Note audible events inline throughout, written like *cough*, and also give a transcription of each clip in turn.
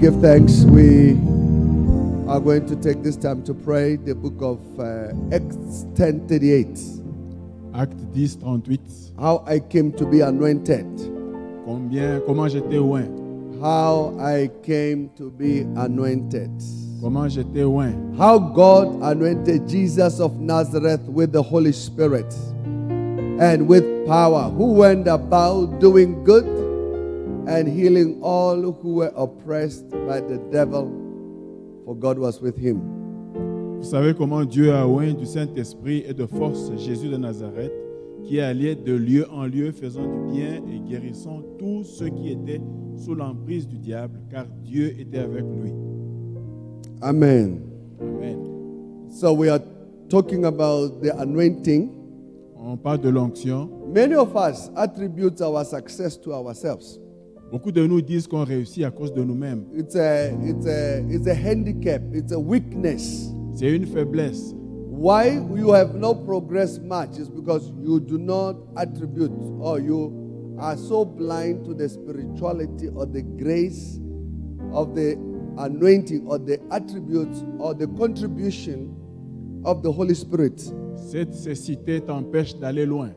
give thanks. We are going to take this time to pray the book of uh, Acts 10:38. Acte 10, 38. How I came to be anointed. Combien, comment j'étais loin How I came to be anointed. Comment j'étais loin How God anointed Jesus of Nazareth with the Holy Spirit and with power, who went about doing good and healing all who were oppressed by the devil, for God was with him. Vous savez comment Dieu a oint du Saint-Esprit et de force Jésus de Nazareth, qui allait de lieu en lieu faisant du bien et guérissant tous ceux qui étaient sous l'emprise du diable, car Dieu était avec lui. Amen. Amen. So we are talking about the anointing. On parle de l'onction. Many of us attribute our success to ourselves. Beaucoup de nous disent qu'on réussit à cause de nous-mêmes. It's a, it's a, it's a handicap. It's a weakness. C'est une faiblesse. Why you have not progressed much is because you do not attribute or you are so blind to the spirituality or the grace of the anointing or the attributes or the contribution of the Holy Spirit. Cette cécité t'empêche d'aller loin.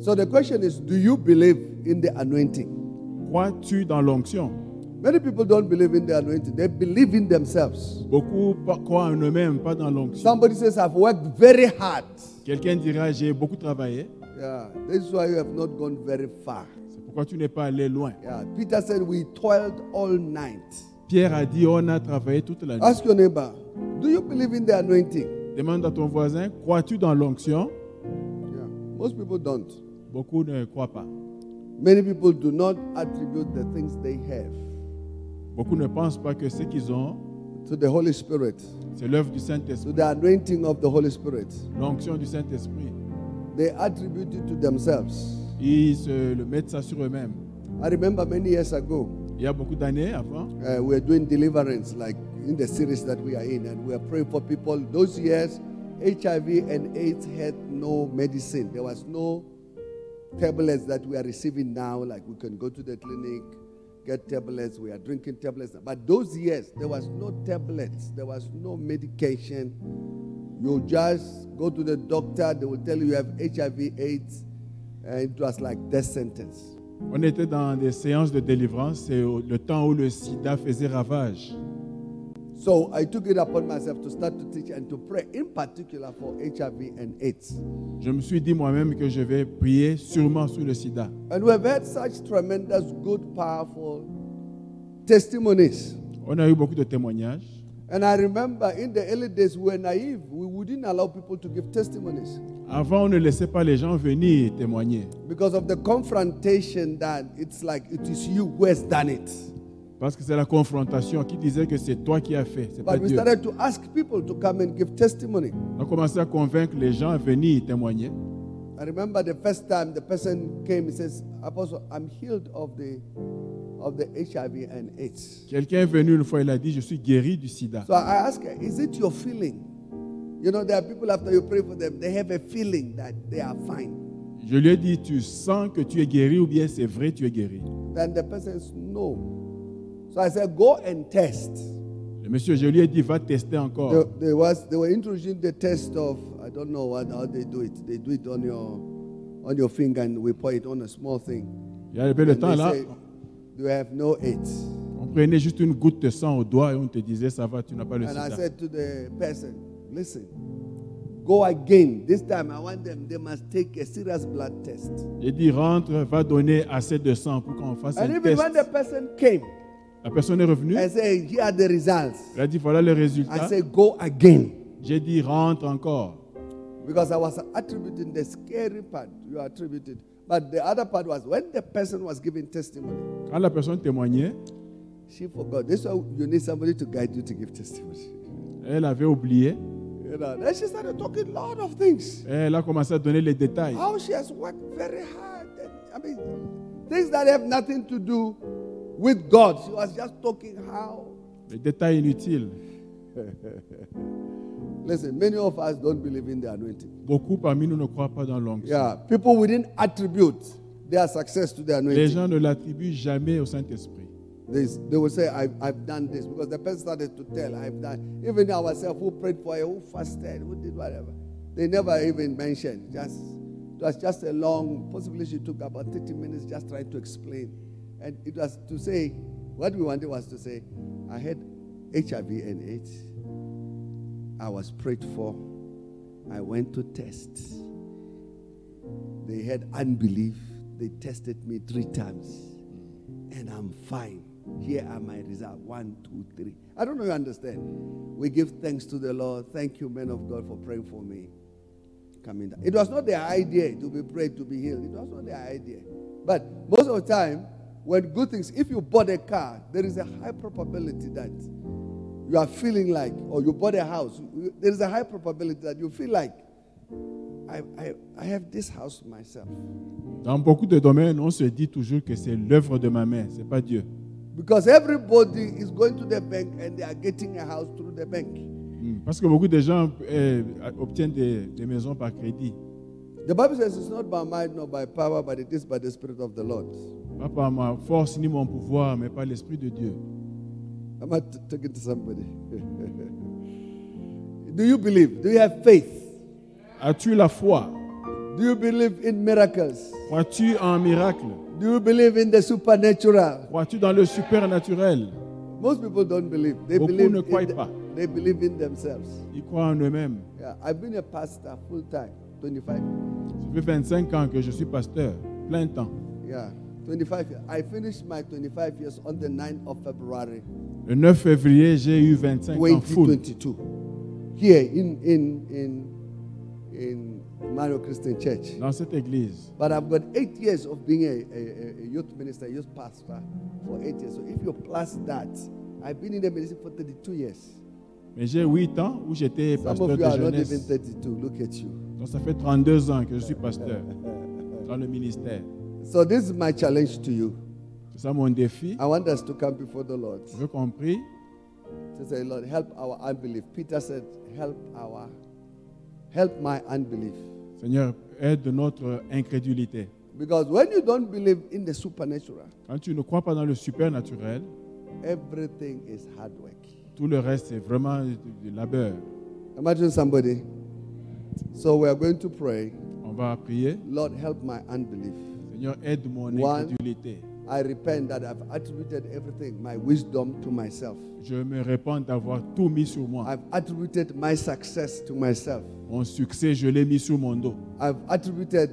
So the question is do you believe in the anointing? Crois-tu dans l'onction? Many people don't believe in the anointing, they believe in themselves. Beaucoup croient en eux-mêmes, pas dans l'onction. Somebody says, I've worked very hard. Quelqu'un dira J'ai beaucoup travaillé. Yeah, this is why you have not gone very far. C'est pourquoi tu n'es pas allé loin. Yeah, Peter said, We toiled all night. Pierre a dit On a travaillé toute la nuit. Ask your neighbor, Do you believe in the anointing? Demande à ton voisin Crois-tu dans l'onction? Yeah, most people don't. Beaucoup ne croient pas. Many people do not attribute the things they have Beaucoup ne pensent pas que ce qu'ils ont, to the Holy Spirit, c'est l'œuvre du to Saint-Esprit, the anointing of the Holy Spirit. l'onction du Saint-Esprit. They attribute it to themselves. Ils se le mettent ça sur eux-mêmes. I remember many years ago, Il y a beaucoup d'années avant, uh, we were doing deliverance, like in the series that we are in, and we are praying for people. Those years, HIV and AIDS had no medicine. There was no tablets that we are receiving now, like we can go to the clinic, get tablets, we are drinking tablets. But those years, there was no tablets, there was no medication. You just go to the doctor, they will tell you you have HIV, AIDS, and it was like death sentence. on était dans des séances de délivrance. C'est le temps où le sida faisait ravage. So I took it upon myself to start to teach and to pray, in particular for HIV and AIDS. Je me suis dit moi-même que je vais prier sûrement sur le sida. And we have had such tremendous, good, powerful testimonies. On a eu beaucoup de témoignages. And I remember in the early days, we were naive. We wouldn't allow people to give testimonies Avant, on ne laissait pas les gens venir témoigner because of the confrontation that it's like it is you who has done it. Parce que c'est la confrontation qui disait que c'est toi qui as fait, c'est pas But we Dieu. started to ask people to come and give testimony. On a commencé à convaincre les gens à venir témoigner. I remember the first time the person came, he says, Apostle, I'm healed of the of the HIV and AIDS. Quelqu'un est venu une fois, il a dit, je suis guéri du sida. So I asked her, Is it your feeling? You know, there are people after you pray for them, they have a feeling that they are fine. Je lui ai dit, tu sens que tu es guéri ou bien c'est vrai, tu es guéri? Then the person says, No. So I said, Go and test. Le monsieur, je lui ai dit, va tester encore. There, there was they were introducing the test of I don't know what how they do it. They do it on your on your finger and we put it on a small thing. Il y a le And temps they là, say, You have no AIDS. on prenait juste une goutte de sang au doigt et on te disait, ça va, tu n'as pas le And I sida. said to the person, listen, go again. This time I want them, they must take a serious blood test. J'ai dit, rentre, va donner assez de sang pour qu'on fasse And un even test. when the person came, La personne est revenue, I say, here are the results. elle a dit, voilà les I résultats. say, go again. J'ai dit, rentre encore. Because I was attributing the scary part, you attributed. But the other part was when the person was giving testimony, Quand la personne témoignait, she forgot. This is why you need somebody to guide you to give testimony. elle avait oublié. You know, then she started talking a lot of things. Elle a commencé à donner les détails. How she has worked very hard. And, I mean, things that have nothing to do with God. She was just talking how. Les détails inutiles. *laughs* Listen, many of us don't believe in the anointing. Beaucoup parmi nous ne croient pas dans l'onction. Yeah, people wouldn't attribute their success to the anointing. Les gens ne l'attribuent jamais au Saint-Esprit. They, they will say, I've, I've done this because the person started to tell, I've done. Even ourselves who prayed for you, who fasted, who did whatever. They never even mentioned. Just it was just a long, possibly she took about 30 minutes just trying to explain. And it was to say, what we wanted was to say, I had HIV and AIDS. I was prayed for. I went to test. They had unbelief. They tested me three times. And I'm fine. Here are my results. One, two, three. I don't know you understand. We give thanks to the Lord. Thank you, men of God, for praying for me. Coming down. It was not their idea to be prayed to be healed. It was not their idea. But most of the time, when good things, if you bought a car, there is a high probability that you are feeling like, or you bought a house, there is a high probability that you feel like, I, I, I have this house myself. Dans beaucoup de domaines, on se dit toujours que c'est l'œuvre de ma main, c'est pas Dieu. Because everybody is going to the bank and they are getting a house through the bank. Hmm, Parce que beaucoup de gens euh, obtiennent des, des maisons par crédit. The Bible says it's not by might nor by power, but it is by the Spirit of the Lord. Pas par ma force ni mon pouvoir, mais par l'Esprit de Dieu. Not t- talking to somebody? *laughs* Do you believe? Do you have faith? As-tu la foi? Do you believe in miracles? Crois-tu en miracle? Do you believe in the supernatural? Crois-tu dans le supernaturel? Most people don't believe. They Beaucoup believe ne croient the- pas. they believe in themselves. Ils croient en eux-mêmes. Yeah, I've been a pastor full time, 25. Ça fait 25 ans que je suis pasteur, plein temps. Yeah, 25. I finished my 25 years on the 9th of February, Le 9 février, j'ai eu 25 ans full 2022. Here in in in in Mario Christian Church. dans cette église. But I've got eight years of being a, a, a youth minister, a youth pastor for eight years. So if you plus that, I've been in the ministry for 32 years. Mais j'ai 8 ans où j'étais Some of you are not even 32. Look at you. Donc ça fait 32 ans que je suis pasteur dans le ministère. So this is my challenge to you. C'est ça mon défi. I want us to come before the Lord Je veux qu'on prie. to say, Lord, help our unbelief. Peter said, help our, help my unbelief. Seigneur, aide notre incrédulité. Because when you don't believe in the supernatural, Quand tu ne crois pas dans le supernaturel, everything is hard work. tout le reste, c'est vraiment du labeur. Imagine somebody. So we are going to pray. On va prier. Lord, help my unbelief. Seigneur, aide mon incrédulité. I repent that I've attributed everything, my wisdom to myself. Je me répands d'avoir tout mis sur moi. I've attributed my success to myself. Mon succès, je l'ai mis sur mon dos. I've attributed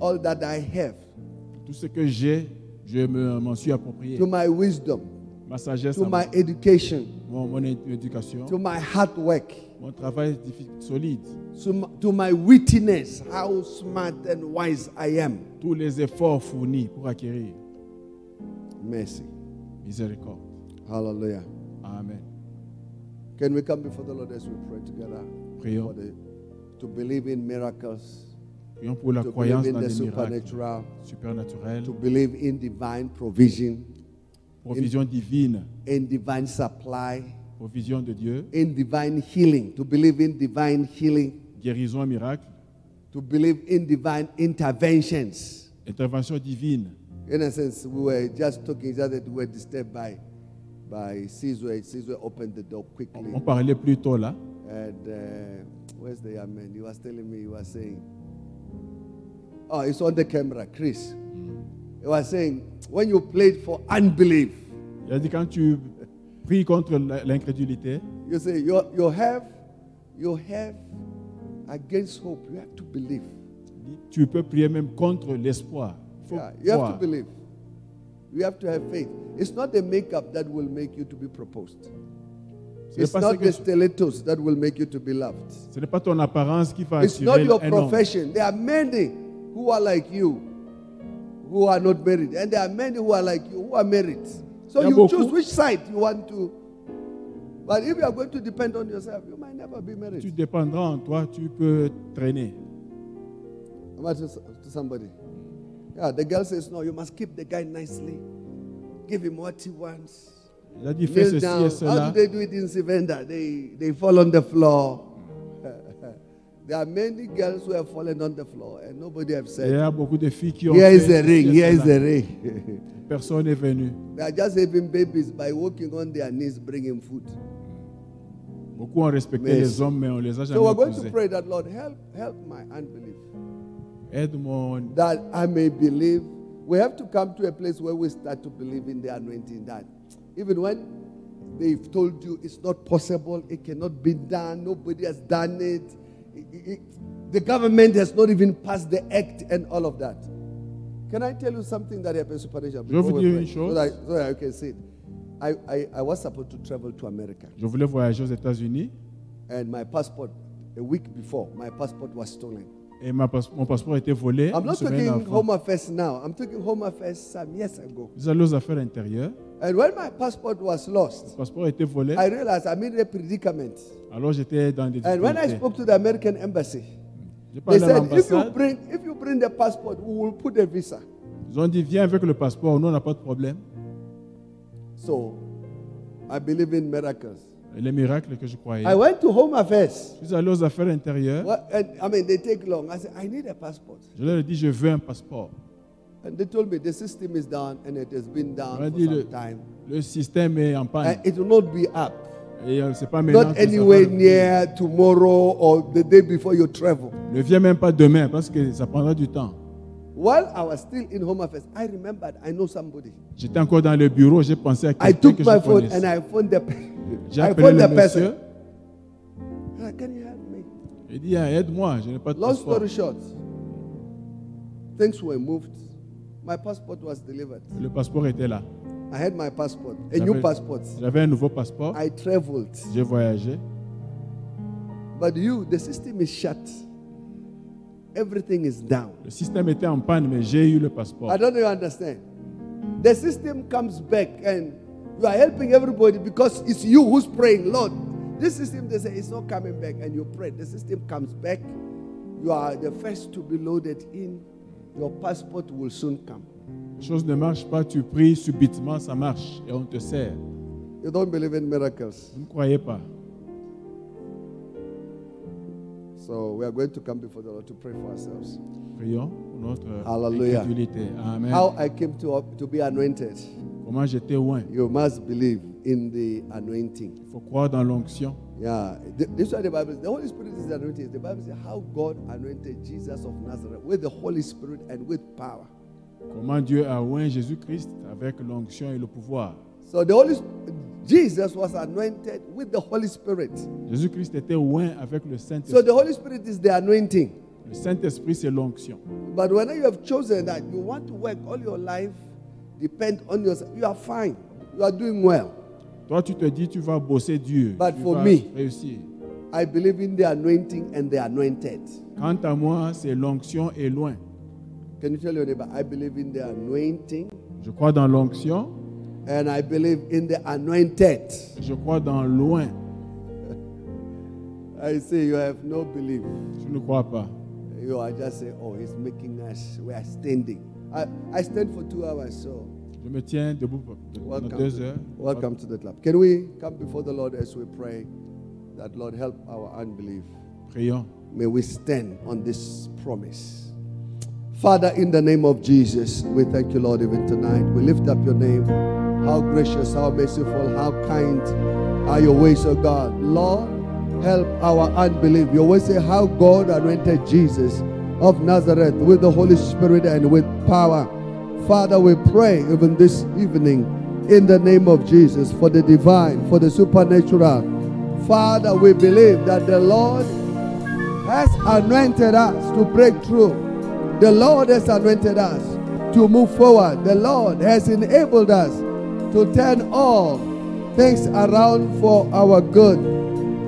all that I have Tout ce que j'ai, je me- m'en suis approprié. to my wisdom, Ma sagesse, to my education, mon, mon éducation, to my hard work, mon travail diffi- solide, to my, to my wittiness, how smart and wise I am. tous les efforts fournis pour acquérir Mercy. miséricorde. Hallelujah. Amen. Can we come before the Lord as we pray together? Prions. The, to believe in miracles, Prions pour la to croyance believe dans in the les miracles supernatural, supernaturels, to believe in divine provision, provision divine, in divine supply, provision de Dieu, in divine healing, to believe in divine healing, guérison miracle, to believe in divine interventions. intervention divine. In a sense, we were just talking that we were disturbed by by Caesar. Caesar opened the door quickly. On parlait plus tôt là. And uh, where's the young man? He was telling me, he was saying, Oh, it's on the camera, Chris. He was saying, when you played for unbelief, Il a dit quand tu contre l'incrédulité, you say you, you have you have against hope. You have to believe. tu peux prier même contre l'espoir. Yeah, you have to believe. You have to have faith. It's not the makeup that will make you to be proposed. Ce n'est It's not the stilettos that will make you to be loved. ce n'est pas ton apparence qui va It's not your profession. There are many who are like you who are not married, and there are many who are like you who are married. So Il y a you beaucoup. choose which side you want to. But if you are going to depend on yourself, you might never be married. Tu dépendras en toi, tu peux traîner. Am I to, to somebody? Yeah, the girl says, No, you must keep the guy nicely. Give him what he wants. Il a dit fais ceci et How do they do it in Tshivenda? They, they fall on the floor. There are many girls who have fallen on the floor and nobody have Il y said, a beaucoup de filles qui ont Here is the ring, here is the ring. Personne n'est venu. they are just having babies by walking on their knees, bringing food. Beaucoup ont respecté Mais- les hommes, mais on les a jamais. So we're going to pray that Lord help help my unbelief. Aide mon That I may believe. We have to come to a place where we start to believe in the anointing that even when they've told you it's not possible, it cannot be done, nobody has done it- the government has not even passed the act and all of that. Can I tell you something that happened supernatural? Je vais before vous we dire pray? une chose. So that, so that I can say it. I, I, I was supposed to travel to America. Je voulais voyager aux États-Unis And my passport, a week before, my passport was stolen. Et ma passe- mon passeport a été volé. I'm not talking. Home Affairs now. I'm talking Home Affairs some years ago. Vous allez aux affaires intérieures. And when my passport was Mon lost, passeport a été volé. I realized I'm in a predicament. Alors j'étais dans des And when I difficultés. spoke to the American embassy, J'ai they parlé à said, if you l'ambassade. bring if you bring the passport, we will put a visa. Ils ont dit viens avec le passeport. Nous on n'a pas de problème. So I believe in miracles. Les miracles que je croyais. I went to Home Affairs. Je suis allé aux affaires intérieures. Well, and, I mean, they take long. I said, I need a passport. Je leur ai dit je veux un passeport. And they told me the system is down and it has been down for dit some le, time. le système est en panne. And it will not be up. Et euh, c'est pas maintenant. Not anywhere near tomorrow or the day before you travel. Ne viens même pas demain parce que ça prendra du temps. While I was still in Home Affairs, I remembered I know somebody. J'étais encore dans le bureau, j'ai pensé à I quelqu'un took que my je phone connaissais. and I phoned the J'ai *laughs* I appelé phoned le the person. monsieur. Like, Can you help me? Il dit ah, aide-moi, je n'ai pas de Long passeport. story short, things were moved. My passport was delivered. Le passeport était là. I had my passport, a J'avais- new passport. J'avais un nouveau passeport. I traveled. J'ai voyagé. But you, the system is shut. Everything is down. Le système était en panne, mais j'ai eu le passeport. I don't know you understand. The system comes back and you are helping everybody because it's you who's praying, Lord. This system, they say, it's not coming back, and you pray. The system comes back. You are the first to be loaded in. Your passport will soon come. Les choses ne marchent pas, tu pries subitement, ça marche et on te sert. You don't believe in miracles. Vous ne croyez pas. So we are going to come before the Lord to pray for ourselves. Prions pour notre Hallelujah. Amen. How I came to, to be anointed. Comment j'étais loin. You must believe in the anointing. Il faut croire dans l'onction. Yeah, th- this is what the Bible says. The Holy Spirit is anointed. The Bible says how God anointed Jesus of Nazareth with the Holy Spirit and with power. Comment Dieu a oint Jésus-Christ avec l'onction et le pouvoir. So the Holy Jesus was anointed with the Holy Spirit. Jésus-Christ était oint avec le So Saint-Esprit. the Holy Spirit is the anointing. Le Saint-Esprit, c'est l'onction. But when you have chosen that you want to work all your life, depend on yourself, you are fine. You are doing well. Toi, tu te dis, tu vas bosser Dieu. But tu for vas me- réussir. I believe in the anointing and the anointed. Quant à moi, c'est l'onction et loin. Can you tell your neighbor, I believe in the anointing Je crois dans l'onction, and I believe in the anointed. je crois dans l'oint. *laughs* I say you have no belief. Je ne crois pas. You are just saying, oh, he's making us, we are standing. I, I stand for two hours, so Je me tiens debout pendant welcome, deux to, heures. welcome to the club. Can we come before the Lord as we pray that, Lord, help our unbelief? Prions. May we stand on this promise. Father, in the name of Jesus, we thank you, Lord, even tonight. We lift up your name. How gracious, how merciful, how kind are your ways, O God. Lord, help our unbelief. Your words say how God anointed Jesus of Nazareth with the Holy Spirit and with power. Father, we pray even this evening in the name of Jesus for the divine, for the supernatural. Father, we believe that the Lord has anointed us to break through. The Lord has anointed us to move forward. The Lord has enabled us to turn all things around for our good.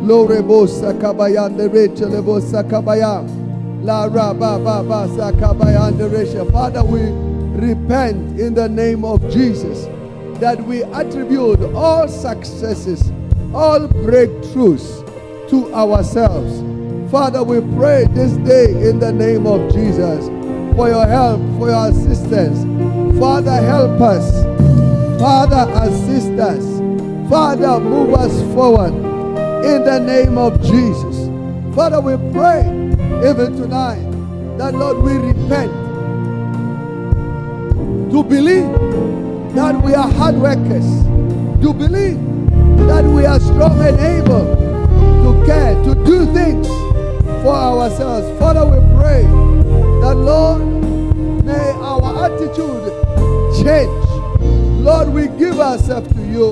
Lorebo sakabayan de reche lebo sakabaya. La ra ba ba ba sakabayan de reche. Father, we repent in the name of Jesus that we attribute all successes, all breakthroughs to ourselves. Father, we pray this day in the name of Jesus for your help, for your assistance. Father, help us. Father, assist us. Father, move us forward in the name of Jesus. Father, we pray even tonight, that Lord, we repent to believe that we are hard workers, to believe that we are strong and able to care, to do things for ourselves. Father, we pray that, Lord, may our attitude change. Lord, we give ourselves to you.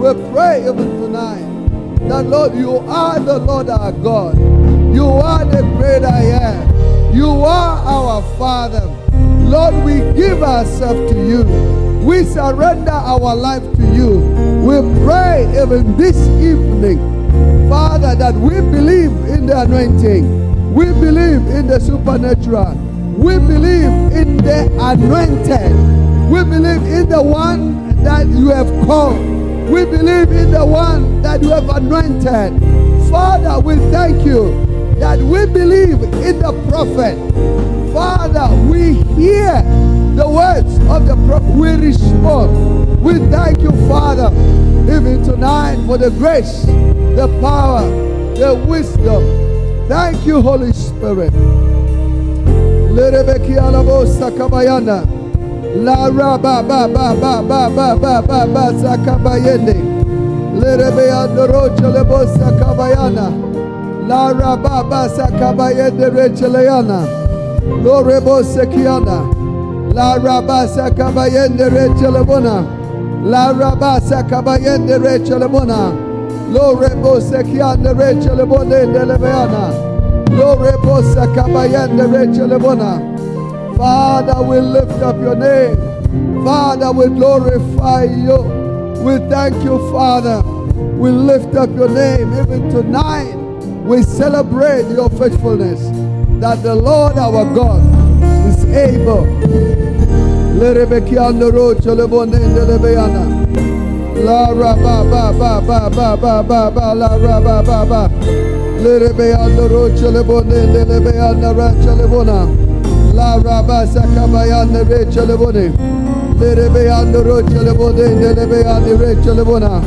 We pray even tonight that, Lord, you are the Lord our God. You are the great I am. You are our Father. Lord, we give ourselves to you. We surrender our life to you. We pray even this evening, Father, that we believe in the anointing. We believe in the supernatural. We believe in the anointed. We believe in the one that you have called. We believe in the one that you have anointed. Father, we thank you that we believe in the prophet. Father, we hear the words of the prophet. We respond. We thank you, Father, even tonight for the grace, the power, the wisdom. Thank you, Holy Spirit. La. La. La. La ra ba sakabayende rechelebona. Lorebo sekiana rechelebona ndelebeana. Lorebo sakabayende rechelebona. Father, we lift up your name. Father, we glorify you. We thank you, Father. We lift up your name. Even tonight, we celebrate your faithfulness. That the Lord our God is able. La ra ba ba ba ba ba ba ba ba la ra ba ba ba. Lerebe andoro chelebone ndelebe andara chelebona. La raba sakabayande rechelebone. Lerebe andoro chelebone ndelebe andere chelebona.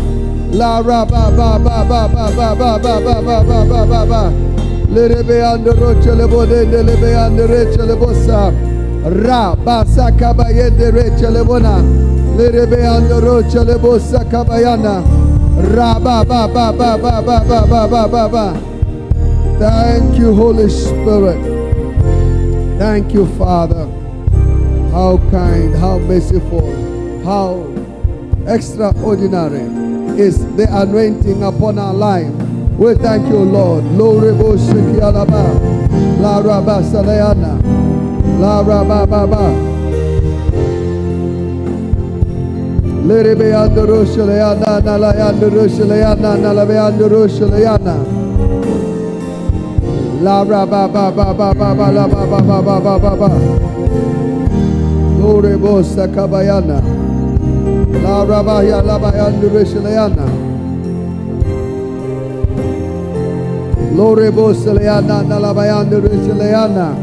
La raba ba ba ba ba ba ba ba ba ba ba ba ba ba. Lerebe andoro chelebone ndelebe andere chelebosa. Ra ba sakabayende rechelebona. Lerebe andoro chelebosa kabayana. Ra ba ba ba ba ba ba ba ba ba ba ba. Thank you, Holy Spirit. Thank you, Father. How kind, how merciful, how extraordinary is the anointing upon our life. We thank you, Lord. Lorebo Shikialaba, La Rabba Salayana, La Rabba Baba. Lerebe Andoroshalayana, Nalayandoroshalayana, Nalabeandoroshalayana. La ra ba ba ba ba ba ba la ba ba ba ba ba ba ba. Lore bosa kabayana. La ra ba ya la ba ya ndurishalayana. Lore bosa leana na la ba ya ndurishalayana.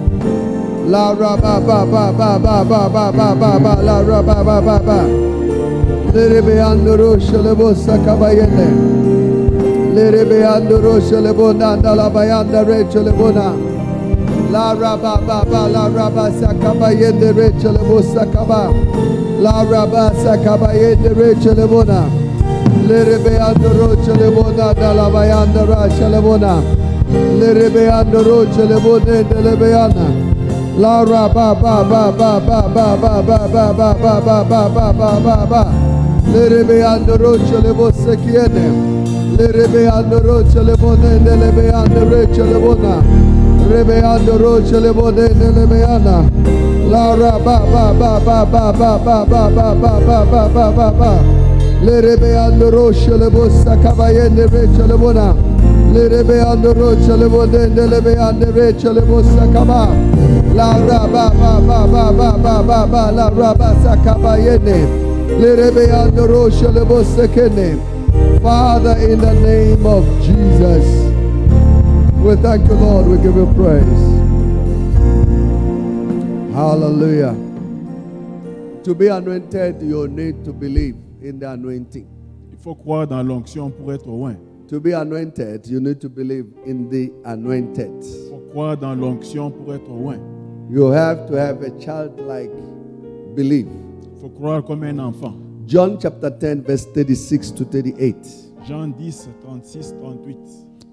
La ra ba ba ba ba ba ba ba ba ba ba la ra ba ba ba ba. Lere be andurushalebosa kabayene. Lerebe andoro shelebona ndala bayanda rechelebona. La raba baba la raba sakaba yende rechelebo sakaba. La raba sakaba yende rechelebona. Lerebe andoro chelebona ndala bayanda rechelebona. Lerebe andoro chelebona ndelebe yana. La raba baba baba baba baba baba baba baba baba baba. Lerebe andoro chelebo sekiene. Rebe andoro celebone nelebe andere celebona. Rebe andoro celebone nelebe ana. La ra ba ba ba ba ba ba ba ba ba ba ba ba ba ba ba. Le rebe andoro celebo sakabayende re celebona. Le rebe andoro celebone nelebe andere celebo sakaba. La ra ba ba ba ba ba ba ba ba la ra ba sakabayende. Le rebe andoro celebo sekene. Father, in the name of Jesus, we thank you, Lord. We give you praise. Hallelujah. To be anointed, you need to believe in the anointing. Il faut croire dans l'onction pour être loin. To be anointed, you need to believe in the anointed. Il faut croire dans l'onction pour être loin. You have to have a childlike belief. Faut croire comme un enfant. John chapter 10, verse 36 to 38. Jean 10, 36, 38.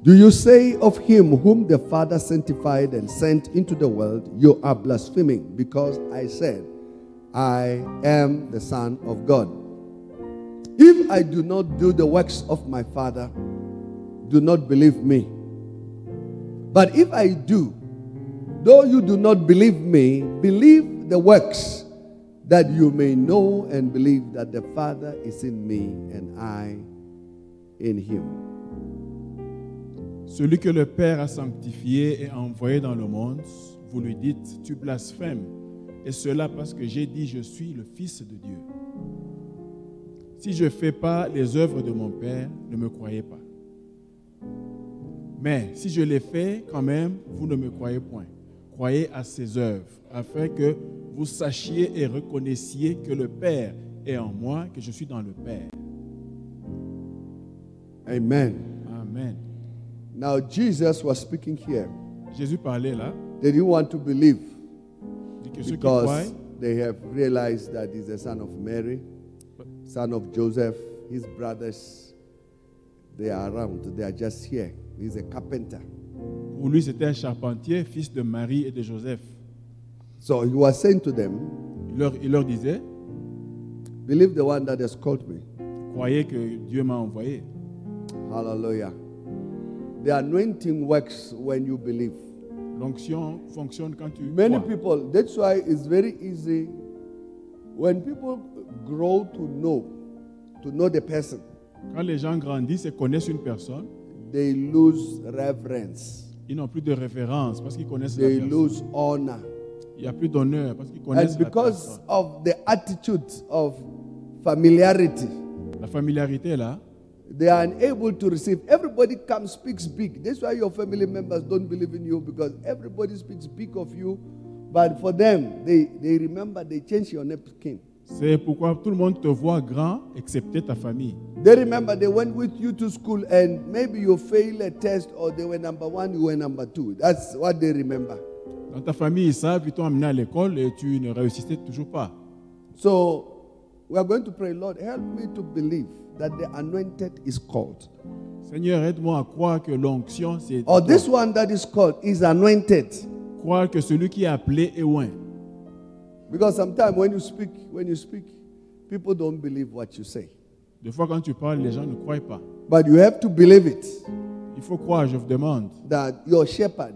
Do you say of him whom the Father sanctified and sent into the world, You are blaspheming, because I said, I am the Son of God? If I do not do the works of my Father, do not believe me. But if I do, though you do not believe me, believe the works, that you may know and believe that the Father is in me and I in him. Celui que le Père a sanctifié et envoyé dans le monde, vous lui dites, tu blasphèmes. Et cela parce que j'ai dit, je suis le Fils de Dieu. Si je ne fais pas les œuvres de mon Père, ne me croyez pas. Mais si je les fais quand même, vous ne me croyez point. Croyez à ses œuvres, afin que vous sachiez et reconnaissiez que le Père est en moi, que je suis dans le Père. Amen. Amen. Now, Jesus was speaking here. Jésus parlait là. They didn't want to believe? Because they have realized that he's the son of Mary, son of Joseph, his brothers. They are around, they are just here. He's a carpenter. pour lui c'était un charpentier, fils de Marie et de Joseph. So he was saying to them, Il leur, il leur disait, Believe the one that has called me. croyez que Dieu m'a envoyé. Hallelujah. The anointing works when you believe. L'onction fonctionne quand tu Many crois. people, that's why it's very easy when people grow to know, to know the person, Quand les gens grandissent et connaissent une personne, they lose reverence, ils n'ont plus de référence parce qu'ils connaissent la they personne. lose honor. Il n'y a plus d'honneur parce qu'ils connaissent And la because personne. of the attitude of familiarity, La familiarité est là. they are unable to receive. Everybody comes, speaks big. That's why your family members don't believe in you because everybody speaks big of you. But for them, they, they remember they change your napkin. C'est pourquoi tout le monde te voit grand, excepté ta famille. They remember they went with you to school and maybe you failed a test or they were number one, you were number two. That's what they remember. Dans ta famille, savent, ils t'ont amené à l'école et tu ne réussissais toujours pas. So we are going to pray, Lord, help me to believe that the anointed is called. Seigneur, aide-moi à croire que l'onction, c'est Or toi. this one that is called is anointed. croire que celui qui est appelé est loin. Because sometimes when you speak, when you speak, people don't believe what you say. Des fois, quand tu parles, les gens ne croient pas. But you have to believe it Il faut croire, je vous demande. that your shepherd,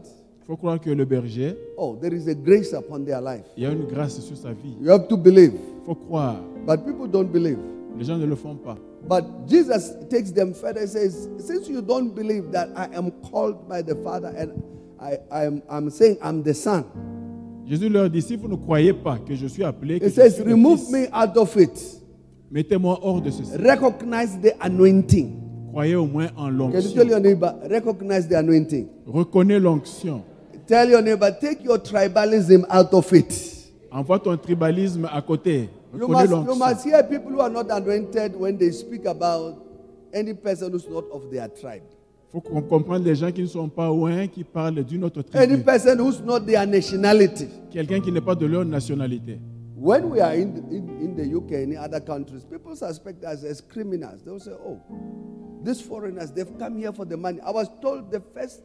faut croire que le berger, oh, there is a grace upon their life. il y a une grâce sur sa vie. You have to believe. Il faut croire. But people don't believe. Les gens ne le font pas. But Jesus takes them further and says, Since you don't believe that I am called by the Father and I, I'm, I'm saying I'm the Son, Jésus leur dit, si vous ne croyez pas que je suis appelé, que He je says, suis le Remove Fils, me out of it. mettez-moi hors de ceci. Recognize the anointing. Croyez au moins en l'onction. recognize the anointing? Reconnais l'onction. Tell your neighbor, take your tribalism out of it. Envoie ton tribalisme à côté. You must, you must hear people who are not anointed when they speak about any person who's not of their tribe. Faut qu'on comprenne les gens qui ne sont pas loin, qui parlent d'une autre tribu. Any person who's not their nationality. Quelqu'un qui n'est pas de leur nationalité. When we are in, in, in the UK and in other countries, people suspect us as criminals. They'll say, oh, these foreigners, they've come here for the money. I was told the first,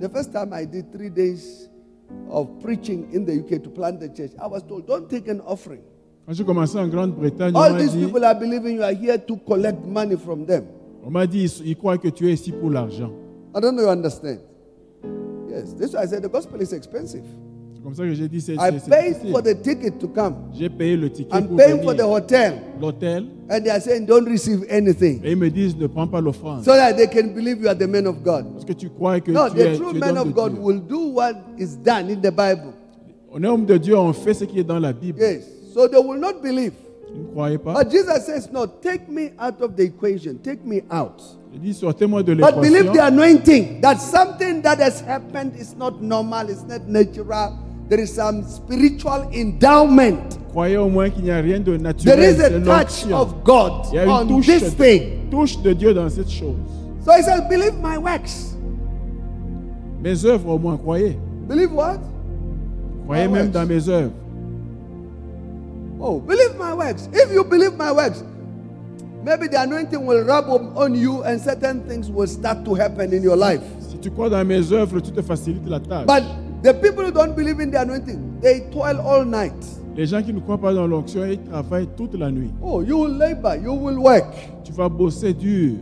the first time I did three days of preaching in the UK to plant the church, I was told, don't take an offering. Quand j'ai commencé en Grande-Bretagne, on All m'a these dit, people are believing you are here to collect money from them. on m'a dit, ils- ils croient que tu es ici pour l'argent. I don't know you understand. Yes, this is why I said the gospel is expensive. C'est comme ça que j'ai dit, c'est I paid difficile. for the ticket to come. J'ai payé le ticket I'm pour paying for the hotel. L'hôtel, And they are saying, don't receive anything. et ils me disent, ne prends pas l'offrande. So that they can believe you are the man of God. Parce que tu crois que No, tu es, the true man of God Dieu. will do what is done in the Bible. On est homme de Dieu, on fait ce qui est dans la Bible. Yes. So they will not believe. Vous ne croyez pas But Jesus says, no, take me out of the equation. Take me out. Il dit, sortez-moi de But believe the anointing. That something that has happened is not normal, it's not natural. There is some spiritual endowment. Croyez au moins qu'il n'y a rien de There is a touch of God Il y a une on this thing. touche de Dieu dans cette chose. So he says, believe my works. Mes œuvres, au moins, croyez. Believe what? Croyez My même works. dans mes œuvres. Oh, believe my works. If you believe my works, maybe the anointing will rub on on you and certain things will start to happen in your life. Si tu crois dans mes œuvres, tu te facilites la tâche. But the people who don't believe in the anointing, they toil all night. Les gens qui ne croient pas dans l'onction, ils travaillent toute la nuit. Oh, you will labor, you will work. Tu vas bosser dur.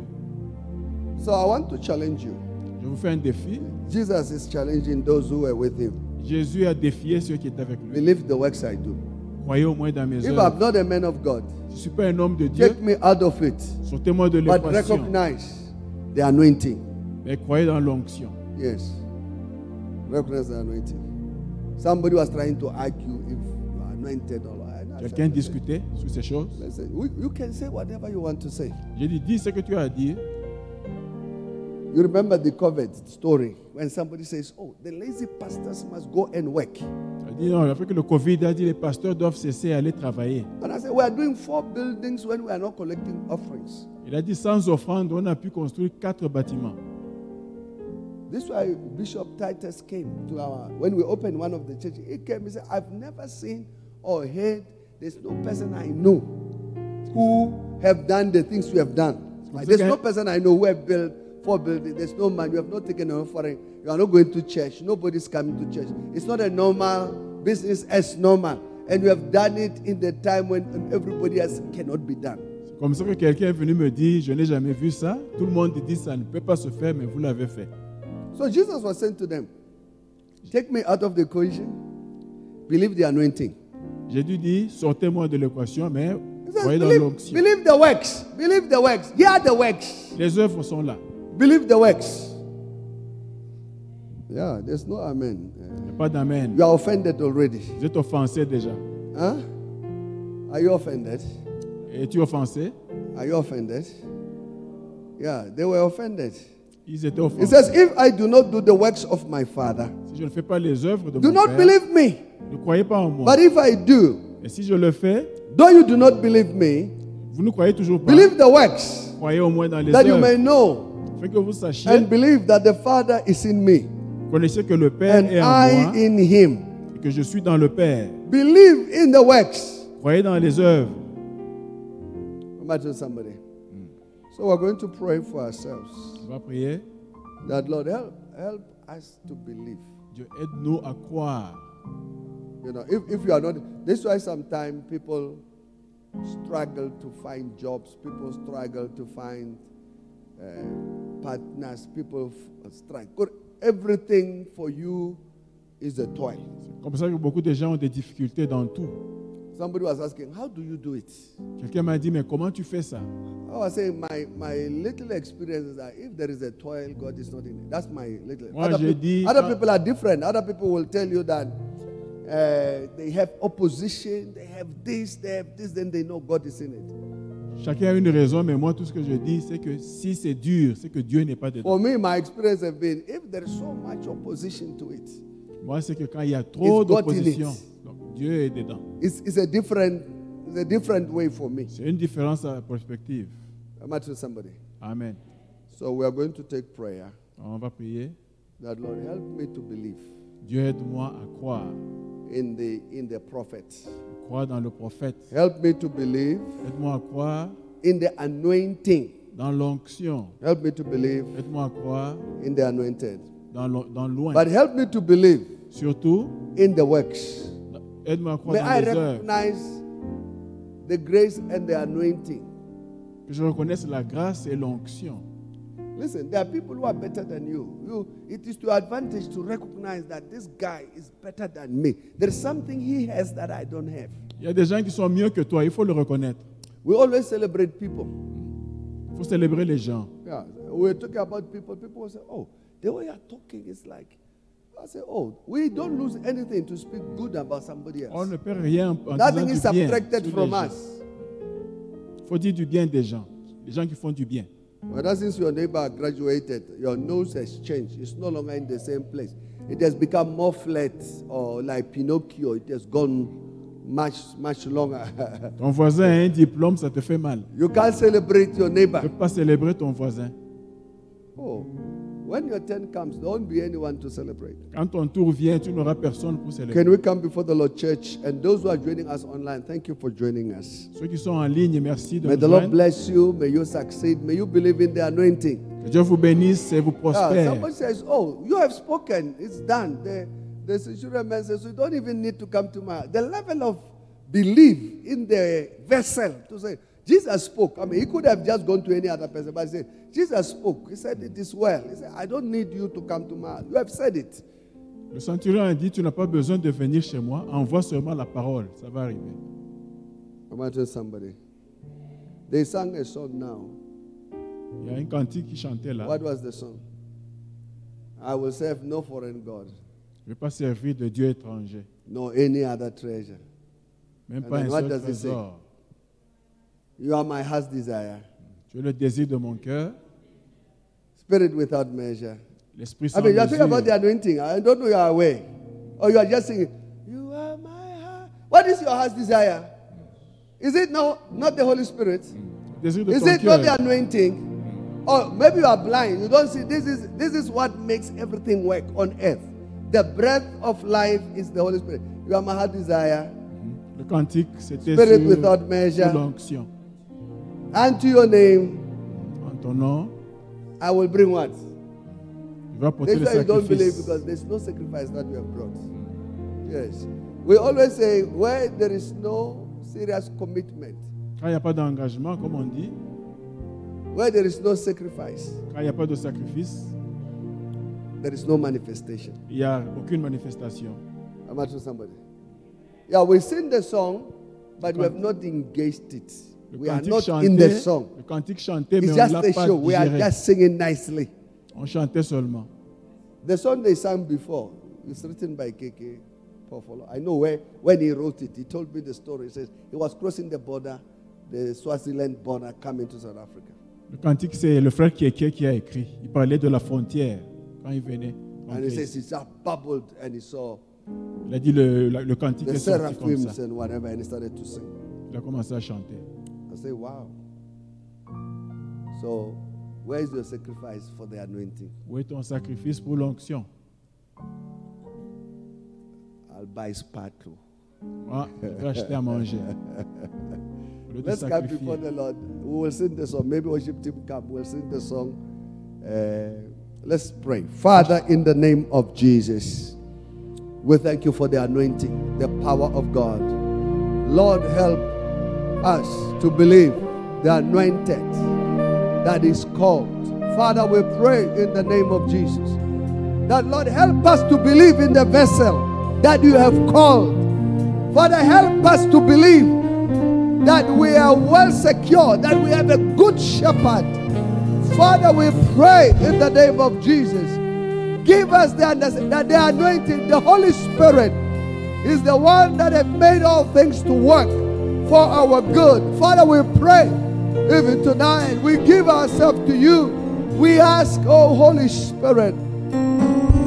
So I want to challenge you. Je vous fais un défi. Jesus is challenging those who were with him. Jésus a défié ceux qui étaient avec lui. Believe the works I do. Croyez au moins dans mes If œuvres. I'm not a man of God, Je ne suis pas un homme de Dieu. take me out of it. Sortez-moi de But l'équation. recognize the anointing. Mais croyez dans l'onction. Yes. Recognize the anointing. Somebody was trying to argue if you are anointed or Quelqu'un discutait sur ces choses. Listen, you can say whatever you want to say. J'ai dit, dis ce que tu as à dire. You remember the COVID story when somebody says, Oh, the lazy pastors must go and work. Dit, non, après que le Covid a dit, les pasteurs doivent cesser et aller travailler. And I said, We are doing four buildings when we are not collecting offerings. Il a dit, sans offrande, on a pu construire quatre bâtiments. This is why Bishop Titus came to our, when we opened one of the churches, he came and said, I've never seen or heard, there's no person I know who have done the things we have done. Like, there's no person I know who have built four buildings. There's no man, you have not taken an offering. You are not going to church. Nobody's coming to church. It's not a normal business as normal. And you have done it in the time when everybody else cannot be done. Comme ça que quelqu'un est venu me dire, je n'ai jamais vu ça. Tout le monde dit, ça ne peut pas se faire, mais vous l'avez fait. So Jesus was saying to them, Take me out of the equation, believe the anointing. Dû dire, sortez-moi de l'équation, mais says, croyez dans believe, l'onction. believe the works. Believe the works. Hear the works. Les œuvres sont là. Believe the works. Yeah, there's no amen. Il n'y a pas d'amen. You are offended already. Vous êtes offensé déjà. Huh? Are you offended? Es-tu offensé? Are you offended? Yeah, they were offended. Ils étaient He offensés. says, If I do not do the works of my Father, Si je ne fais pas les œuvres de do mon not Père, believe me. ne croyez pas en moi. But if I do, Et si je le fais, though you do not believe me, vous ne croyez toujours pas. believe the works, Croyez au moins dans les that you may œuvres. know Afin que vous sachiez, and believe that the Father is in me connaissez que le Père and est en I moi in him. et que je suis dans le Père. Believe in the works. Croyez dans les œuvres. Imagine somebody. So we're going to pray for ourselves. Va prier. That Lord help help us to believe. Dieu aide-nous à croire. You know, if, if you are not this is why sometimes people struggle to find jobs, people struggle to find uh, partners, people struggle. Everything for you is a toil. C'est comme ça que beaucoup de gens ont des difficultés dans tout. Somebody was asking, How do you do it? Quelqu'un m'a dit, mais comment tu fais ça? I was saying my, my little experience is that if there is a toil, God is not in it. That's my little. Moi, other, peop- dit- other people are different. Other people will tell you that uh, they have opposition, they have this, they have this, then they know God is in it. Chacun a une raison, mais moi, tout ce que je dis, c'est que si c'est dur, c'est que Dieu n'est pas dedans. For me, my experience has been if there is so much opposition to it, Moi, c'est que quand il y a trop d'opposition, Dieu est dedans. it's, it's a different it's a different way for me. C'est une différence à perspective. I'm at somebody. Amen. So we are going to take prayer On va prier. that Lord help me to believe Dieu aide-moi à croire. in the in the prophet. Croire dans le prophète. Help me to believe Aide-moi à croire in the anointing. dans l'onction. Help me to believe Aide-moi à croire in the anointed. dans, lo- dans l'oint. But help me to believe Surtout, in the works. Aide-moi à croire May dans I les recognize the grace and the anointing? Que je reconnaisse la grâce et l'onction. Listen, there are people who are better than you. you. It is to your advantage to recognize that this guy is better than me. There is something he has that I don't have. Il y a des gens qui sont mieux que toi, il faut le reconnaître. We always celebrate people. Il faut célébrer les gens. Yeah, we're talking about people. People will say, "Oh, the way you're talking is like." I say, "Oh, we don't lose anything to speak good about somebody On else. ne perd rien en Nothing is subtracted from us." Il faut dire du bien des gens. Les gens qui font du bien. Well, that since your neighbor graduated, your nose has changed. It's no longer in the same place. It has become more flat, or like Pinocchio. It has gone much, much longer. *laughs* Ton voisin a un diplôme, ça te fait mal. you can't celebrate your Tu neighbor. ne peux pas célébrer ton voisin. Oh, When your turn comes, there won't be anyone to celebrate. Quand ton tour vient, tu n'auras personne pour célébrer. Can we come before the Lord Church? And those who are joining us online, thank you for joining us. Ceux qui sont en ligne, merci de May nous the Lord joindre. bless you. May you succeed. May you believe in the anointing. Que Dieu vous bénisse et vous Ah, prospère. someone says, Oh, you have spoken. It's done. The, the centurion man says, You don't even need to come to my. The level of belief in the vessel to say, Jesus spoke. I mean, he could have just gone to any other person, but he said, Jesus spoke. He said, It is well. He said, I don't need you to come to my. You have said it. Le centurion a dit, tu n'as pas besoin de venir chez moi, envoie seulement la parole, ça va arriver. Imagine somebody? They sang a song now. Il y a un cantique qui chantait là. What was the song? I will serve no foreign God, Je ne vais pas servir de Dieu étranger, nor any other treasure. même And pas un what seul does it say? trésor. You are my heart's desire. Tu es le désir de mon cœur, Spirit without measure. l'esprit I mean, you are talking about the anointing. I don't know you are aware. Or you are just singing, You are my heart. What is your heart's desire? Is it no, not the Holy Spirit? Mm. De Is it not the anointing? Or maybe you are blind. You don't see. This is this is what makes everything work on earth. The breath of life is the Holy Spirit. You are my heart desire. Mm-hmm. Le cantique, c'était Spirit without measure. l'onction. And to your name, En ton nom, I will bring what? tu vas porter That's why you don't believe because there's no sacrifice that we have brought. Yes. We always say where there is no serious commitment, Quand il n'y a pas d'engagement, comme on dit, where there is no sacrifice, quand il n'y a pas de sacrifice, there is no manifestation. il n'y a aucune manifestation. I'm asking somebody. Yeah, we sing the song, but we have not engaged it. Le We are not chanté, in the song. le cantique chanté, mais It's on just l'a a pas show. We are just singing nicely. On chantait seulement. The song they sang before is written by KK Pofolo. I know where when he wrote it. He told me the story. He says he was crossing the border, the Swaziland border, coming to South Africa. Le cantique, c'est le frère Kieke qui a écrit. Il parlait de la frontière quand il venait. And he says he just bubbled and he saw Il a dit le, la- le cantique the est sorti comme ça. and whatever, and he started to sing. Il a commencé à chanter. I say, wow. So, where is your sacrifice for the anointing? Où est ton sacrifice pour l'onction I'll buy sparkle. Moi, je vais acheter à manger. Au lieu de Let's come before the Lord. We will sing the song. Maybe worship team come. We'll sing the song. Uh, let's pray. Father, in the name of Jesus, we thank you for the anointing, the power of God. Lord, help us to believe the anointed that is called. Father, we pray in the name of Jesus that, Lord, help us to believe in the vessel that you have called. Father, help us to believe that we are well secured, that we have a good shepherd. Father, we pray in the name of Jesus. Give us the that the anointing, the Holy Spirit, is the one that has made all things to work for our good. Father, we pray even tonight. We give ourselves to you. We ask, oh Holy Spirit,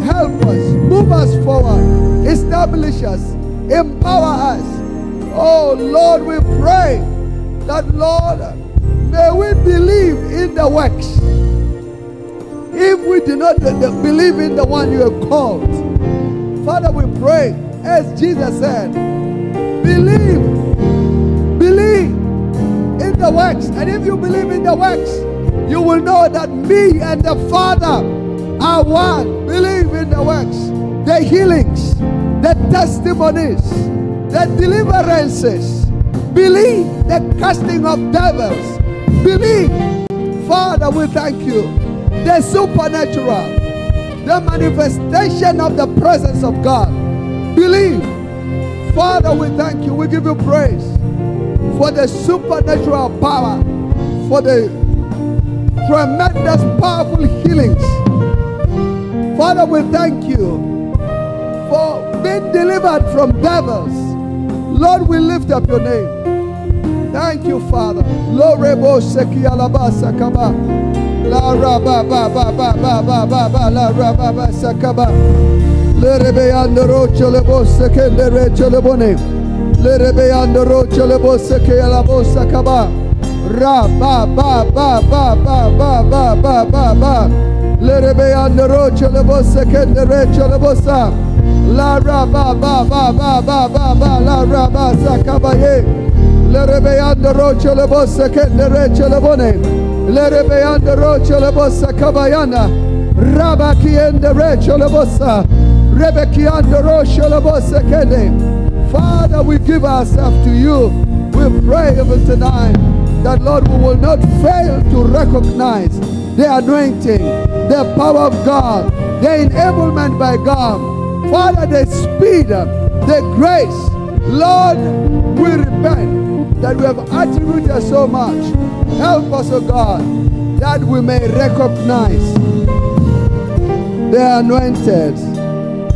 help us, move us forward, establish us, empower us. Oh Lord, we pray that, Lord, may we believe in the works. If we do not believe in the one you have called, Father, we pray, as Jesus said, believe, the works. And if you believe in the works, you will know that me and the Father are one. Believe in the works, the healings, the testimonies, the deliverances. Believe the casting of devils. Believe. Father, we thank you. The supernatural, the manifestation of the presence of God. Believe. Father, we thank you. We give you praise for the supernatural power, for the tremendous, powerful healings. Father, we thank you for being delivered from devils. Lord, we lift up your name. Thank you, Father. Lorebo seki alabasa kaba. La raba ba ba ba ba ba ba ba la raba ba sakaba. Lerebe andro cholebo sekende re cholebone. Lerebe andro cholebo seki alabosa kaba. Ra ba ba ba ba ba ba ba ba ba ba. Lerebe andro chelebosa kendere chelebosa. La ra ba ba ba ba ba ba ba la ra ba sakabaye. Lerebe andro chelebosa kendere chelebone. Lerebe andro chelebosa kabayana. Rabaki endere chelebosa. Rebeki andro chelebosa kende. Father, we give ourselves to you. We pray even tonight that, Lord, we will not fail to recognize the anointing, the power of God, the enablement by God. Father, the speed, the grace. Lord, we repent that we have attributed so much. Help us, O God, that we may recognize the anointed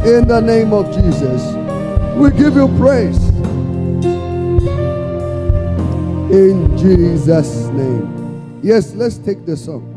in the name of Jesus. We give you praise. In Jesus' name. Yes, let's take the song.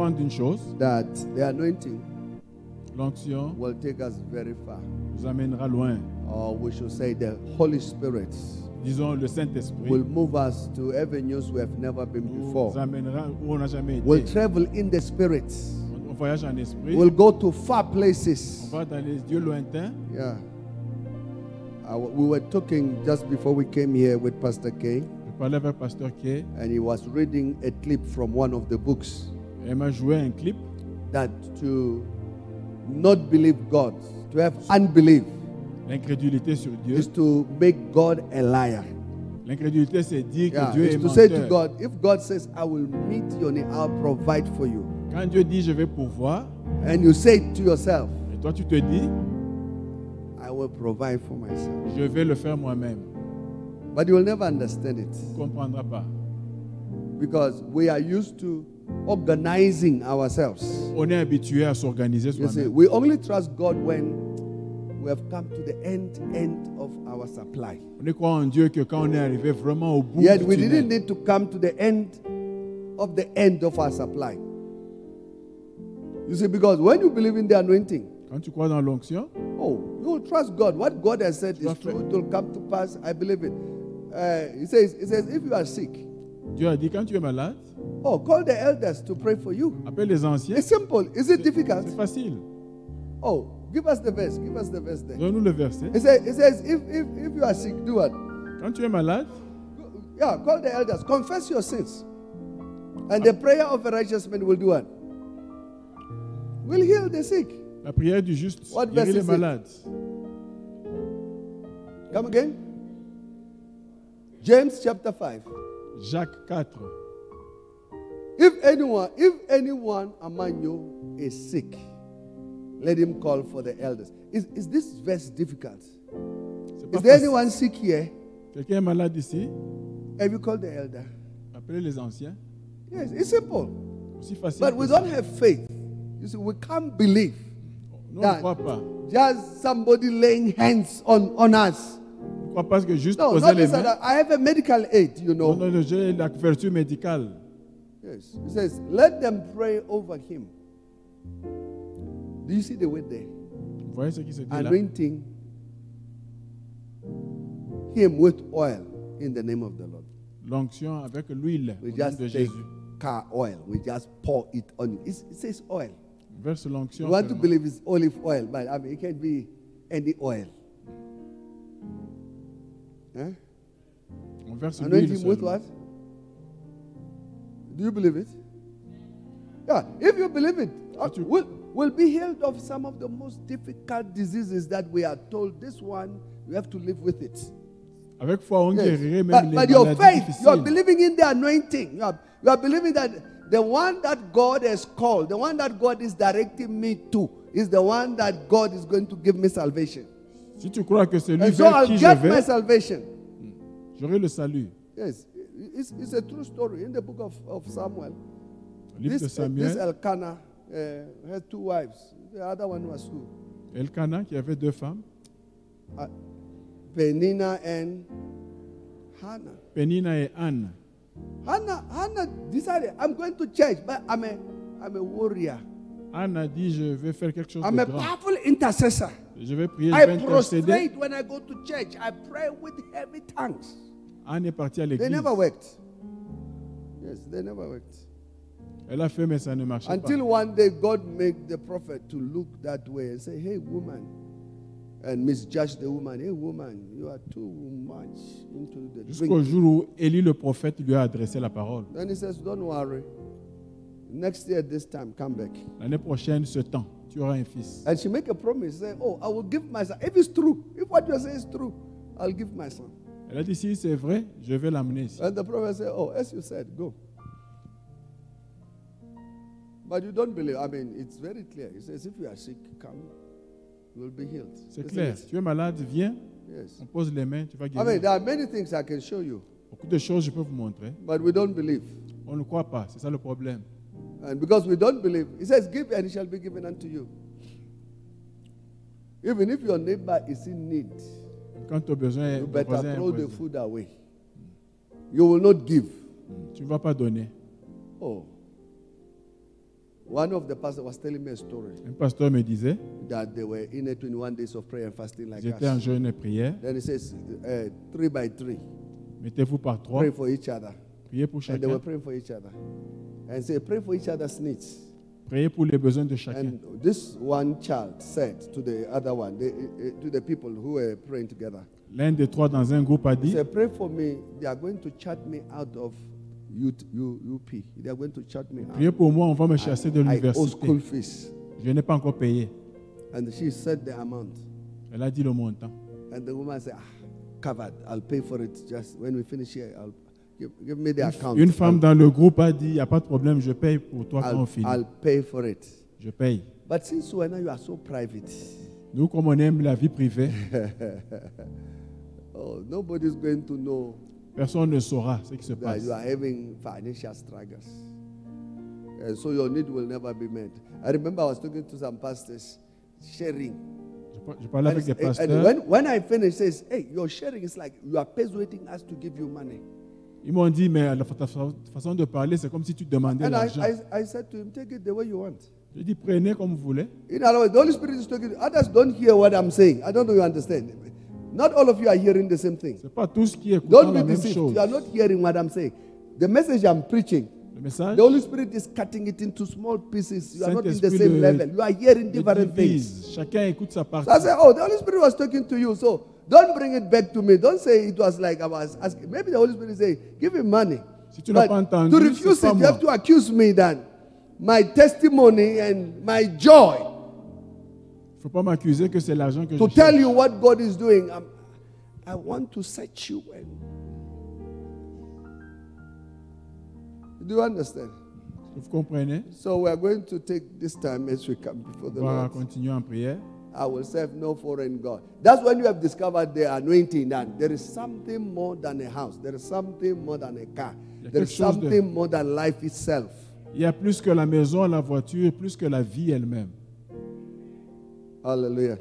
Comprendre une chose. that the anointing L'onction will take us very far. nous amènera loin. Or we should say the Holy Spirit Disons, le Saint-Esprit will move us to avenues we have never been nous before. amènera où on n'a jamais We'll travel in the Spirit. On, on voyage en esprit. We'll go to far On places. va dans les lieux lointains. Yeah. Uh, we were talking just before we came here with Pastor Je parlais avec Pasteur Kay. and he was reading a clip from one of the books Elle m'a joué un clip. that to not believe God, to have unbelief, L'incrédulité sur Dieu. is to make God a liar. L'incrédulité, c'est dire Yeah, que Dieu est to say to menteur. God, if God says, I will meet your need, I'll provide for you. Quand Dieu dit je vais pourvoir, And you say it to yourself, et toi tu te dis I will provide for myself. je vais le faire moi-même. But you will never understand it Tu ne comprendras pas. because we are used to organizing ourselves. On est habitué à s'organiser You see, soi-même. we only trust God when we have come to the end end of our supply. On est croit en Dieu que quand on est arrivé vraiment au bout Yet we didn't need to come to the end of the end of our supply. You see, because when you believe in the anointing, quand tu crois dans l'onction, oh, you will trust God. What God has said is true. It will come to pass. I believe it. Uh, he says, he says, if you are sick, Dieu a dit quand tu es malade, oh, call the elders to pray for you. appelle les anciens. It's simple. Is it difficult? C'est facile. Oh, give us the verse. Give us the verse there. Donne-nous le verset. It says, it says if, if, if you are sick, do what? Quand tu es malade, Yeah, call the elders. Confess your sins. And the prayer of a righteous man will do what? Will heal the sick. la prière du juste What guérit les it? malades. Come again. James chapter 5. Jacques 4. If anyone, if anyone among you is sick, let him call for the elders. Is, is this verse difficult? Is there anyone sick here? Quelqu'un est malade ici, Have you called the elder? appelez les anciens. Yes, it's simple. Aussi facile. But we don't have faith. You see, we can't believe. Nous, on that. ne croit pas. Just somebody laying hands on, on us. Croit pas que juste No, poser les. I have a medical aid, you know. Non, non, j'ai la couverture médicale. Yes. It says, let them pray over him. Do you see the word there? Vous voyez ce qui se dit là? Anointing him with oil in the name of the Lord. L'onction avec l'huile au nom de Jésus. car oil. We just pour it on you. It's- it says oil. Verse l'onction. You want to believe it's olive oil, but I mean, it can be any oil. On verse Anoint l'huile him with what? Do you believe it? Yeah, if you believe it, uh, you- we'll, we'll be healed of some of the most difficult diseases that we are told this one, you have to live with it. Avec foi, on Yes. guérirait même But, les but your faith, you are believing in the anointing. You are, you are believing that the one that God has called, the one that God is directing me to, is the one that God is going to give me salvation. Si tu crois que c'est lui so vers qui je vais, salvation. j'aurai le salut. Yes, it's, it's a true story in the book of, of Samuel. Livre de This, this Samuel, Elkanah uh, had two wives. The other one was who? Elkanah qui avait deux femmes, Uh, Penina and Hannah. Pénina et Anne. Hannah, Hannah decided, I'm going to church, but I'm a, I'm a warrior. Anne a dit, je vais faire quelque chose I'm de a grand. powerful intercessor. Je vais prier, je I vais intercéder. prostrate when I go to church. I pray with heavy tongues. Anne est partie à They never worked. Yes, they never worked. Elle a fait, mais ça ne marchait Until pas. one day God made the prophet to look that way and say, Hey, woman, and misjudge the woman. Hey, woman, you are too much into the Jusqu'au drink. jour où Élie le prophète lui a adressé la parole. Then he says, Don't worry. Next year, this time, come back. L'année prochaine, ce temps, tu auras un fils. And she make a promise, saying, Oh, I will give my son. If it's true, if what you say is true, I'll give my son. Elle a dit, si c'est vrai, je vais l'amener ici. And the prophet said, Oh, as you said, go. But you don't believe. I mean, it's very clear. He says, If you are sick, come, you will be healed. C'est clair. it? Tu es malade, viens, Yes. on pose les mains, tu vas I mean, guérir. there are many things I can show you, Beaucoup de choses, je peux vous montrer. but we don't believe. On ne croit pas, c'est ça le problème. And because we don't believe, he says, Give and it shall be given unto you. Even if your neighbor is in need, Quand tu as besoin, you better throw the food away. You will not give. tu ne vas pas donner. Oh. One of the pastors was telling me a story Un pasteur me disait, that they were in a 21 days of prayer and fasting like j'étais en us. jeûne et prière. Then he says, uh, three by three, Mettez-vous par trois, pray for each other. Priez pour And they were chacun, praying for each other. And say, pray for each other's needs. priez pour les besoins de chacun. And this one child said to the other one, the, uh, to the people who were praying together, L'un des trois dans un groupe a he dit, said, pray for me. They are going to chat me out of UP. They are going to chat me out. priez pour moi, on va me chasser de l'université. school fees. Je n'ai pas encore payé. And she said the amount. Elle a dit le montant. And the woman said, ah, covered. I'll pay for it. Just when we finish here, I'll give, give me the account. Une femme dans le groupe a dit, il n'y a pas de problème, je paye pour toi quand on I'll, finit. I'll pay for it. Je paye. But since when you are so private, Nous, comme on aime la vie privée, *laughs* oh, nobody's going to know personne ne saura ce qui se passe. you are having financial struggles. And so your need will never be met. I remember I was talking to some pastors, sharing. Je par- Je parlais And, avec des and pasteurs. when, when I finish, says, hey, your sharing is like you are persuading us to give you money. Ils m'ont dit, mais la façon de parler, c'est comme si tu demandais l'argent. I, I said to him, take it the way you want. Je dis, prenez comme vous voulez. In other words, the Holy Spirit is talking. Others don't hear what I'm saying. I don't know you understand. Not all of you are hearing the same thing. C'est pas tous qui écoutent Don't la be même deceived. chose. You are not hearing what I'm saying. The message I'm preaching, Le message? the Holy Spirit is cutting it into small pieces. You are not in the same le- level. You are hearing different things. Chacun écoute sa partie. So I said, Oh, the Holy Spirit was talking to you. So don't bring it back to me. Don't say it was like I was asking. Maybe the Holy Spirit say, give him money. Si tu n'as pas entendu, to refuse it, you have to accuse me then. My testimony and my joy faut pas m'accuser que c'est l'argent que to je tell cherche. you what God is doing. I'm- I want to set you well. Do you understand? Vous comprenez So we are going to take this time as we come before the On va Lord. continuer en prière. I will serve no foreign God. That's when you have discovered the anointing that there is something more than a house. There is something more than a car. Il y a There is quelque chose de- something more than life itself. Il y a plus que la maison, la voiture, plus que la vie elle-même. Hallelujah.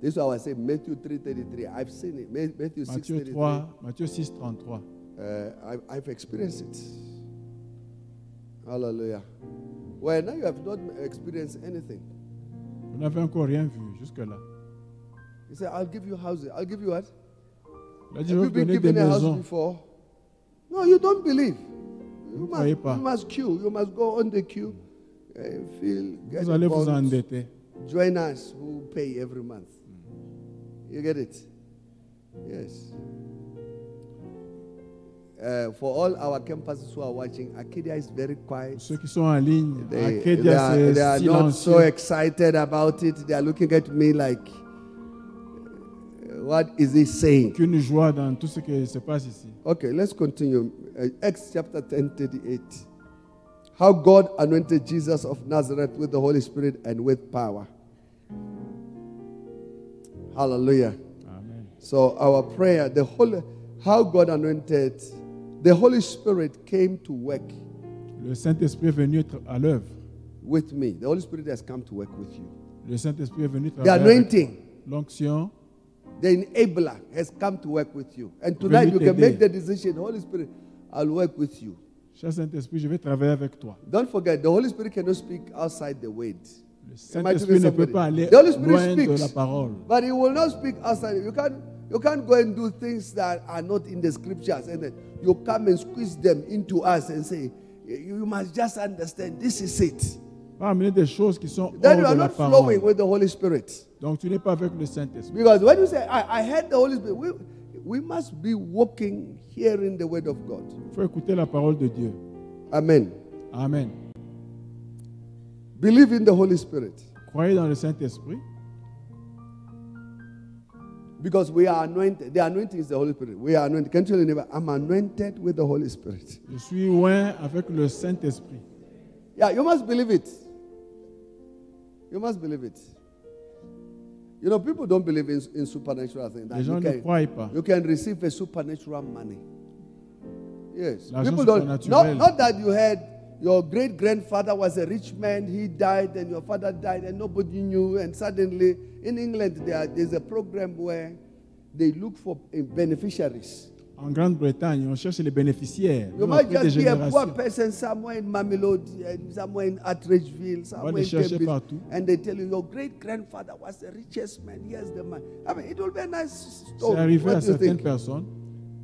This is why I say Matthew 3.33. I've seen it. Matthieu 6.33. 3, Matthieu 6, 33. Uh, I've, I've experienced it. Hallelujah. Well, now you have not experienced anything. Vous n'avez encore rien vu jusque-là. He said, I'll give you houses. I'll give you what? Il a dit, je Have vais you vous been donner des given a house maisons. before? No, you don't believe. You must, you must queue. You must go on the queue. Uh, feel, get Vous allez vous endetter. Join us who pay every month. You get it? Yes. Uh, for all our campuses who are watching, Arcadia is very quiet. Ceux qui sont en ligne, They, they are, they are not so excited about it. They are looking at me like, what is he saying? Aucune joie dans tout ce qui se passe ici. Okay, let's continue. Uh, Acts chapter 10, 38. How God anointed Jesus of Nazareth with the Holy Spirit and with power. Hallelujah. Amen. So our prayer, the Holy, how God anointed, the Holy Spirit came to work Le Saint-Esprit est venu à l'œuvre. with me. The Holy Spirit has come to work with you. Le Saint-Esprit est venu The travailler avec anointing, l'onction. the enabler has come to work with you. And tonight you can make the decision, Holy Spirit, I'll work with you. Cher Saint-Esprit, je vais travailler avec toi. Don't forget, the Holy Spirit cannot speak outside the word. Le Saint-Esprit ne peut pas aller The Holy Spirit loin de speaks. la parole. But he will not speak outside. You can't, you can't go and do things that are not in the scriptures and then you come and squeeze them into us and say, you must just understand this is it. Amener des choses qui sont Then you are de la not flowing parole. with the Holy Spirit. Donc tu n'es pas avec le Saint-Esprit. Because when you say, I, I heard the Holy Spirit, we, we must be walking, hearing the word of God. Il faut écouter la parole de Dieu. Amen. Amen. Believe in the Holy Spirit. Croyez dans le Saint-Esprit. Because we are anointed. The anointing is the Holy Spirit. We are anointed. Can you tell neighbor, I'm anointed with the Holy Spirit. Je suis loin avec le Saint-Esprit. Yeah, you must believe it. You must believe it. You know, people don't believe in, in supernatural things. Les gens you, ne croient pas. you can receive a supernatural money. Yes. People don't. Not, not that you had your great grandfather was a rich man, he died, and your father died, and nobody knew. And suddenly, in England, there, there's a program where they look for uh, beneficiaries. En Grande-Bretagne, on cherche les bénéficiaires. You might just be a poor person somewhere in Mamelodi, and somewhere in Atteridgeville, somewhere in Cambridge, and they tell you your great grandfather was the richest man. Here's the man. I mean, it will be a nice C'est story. arrivé What à certaines think? personnes.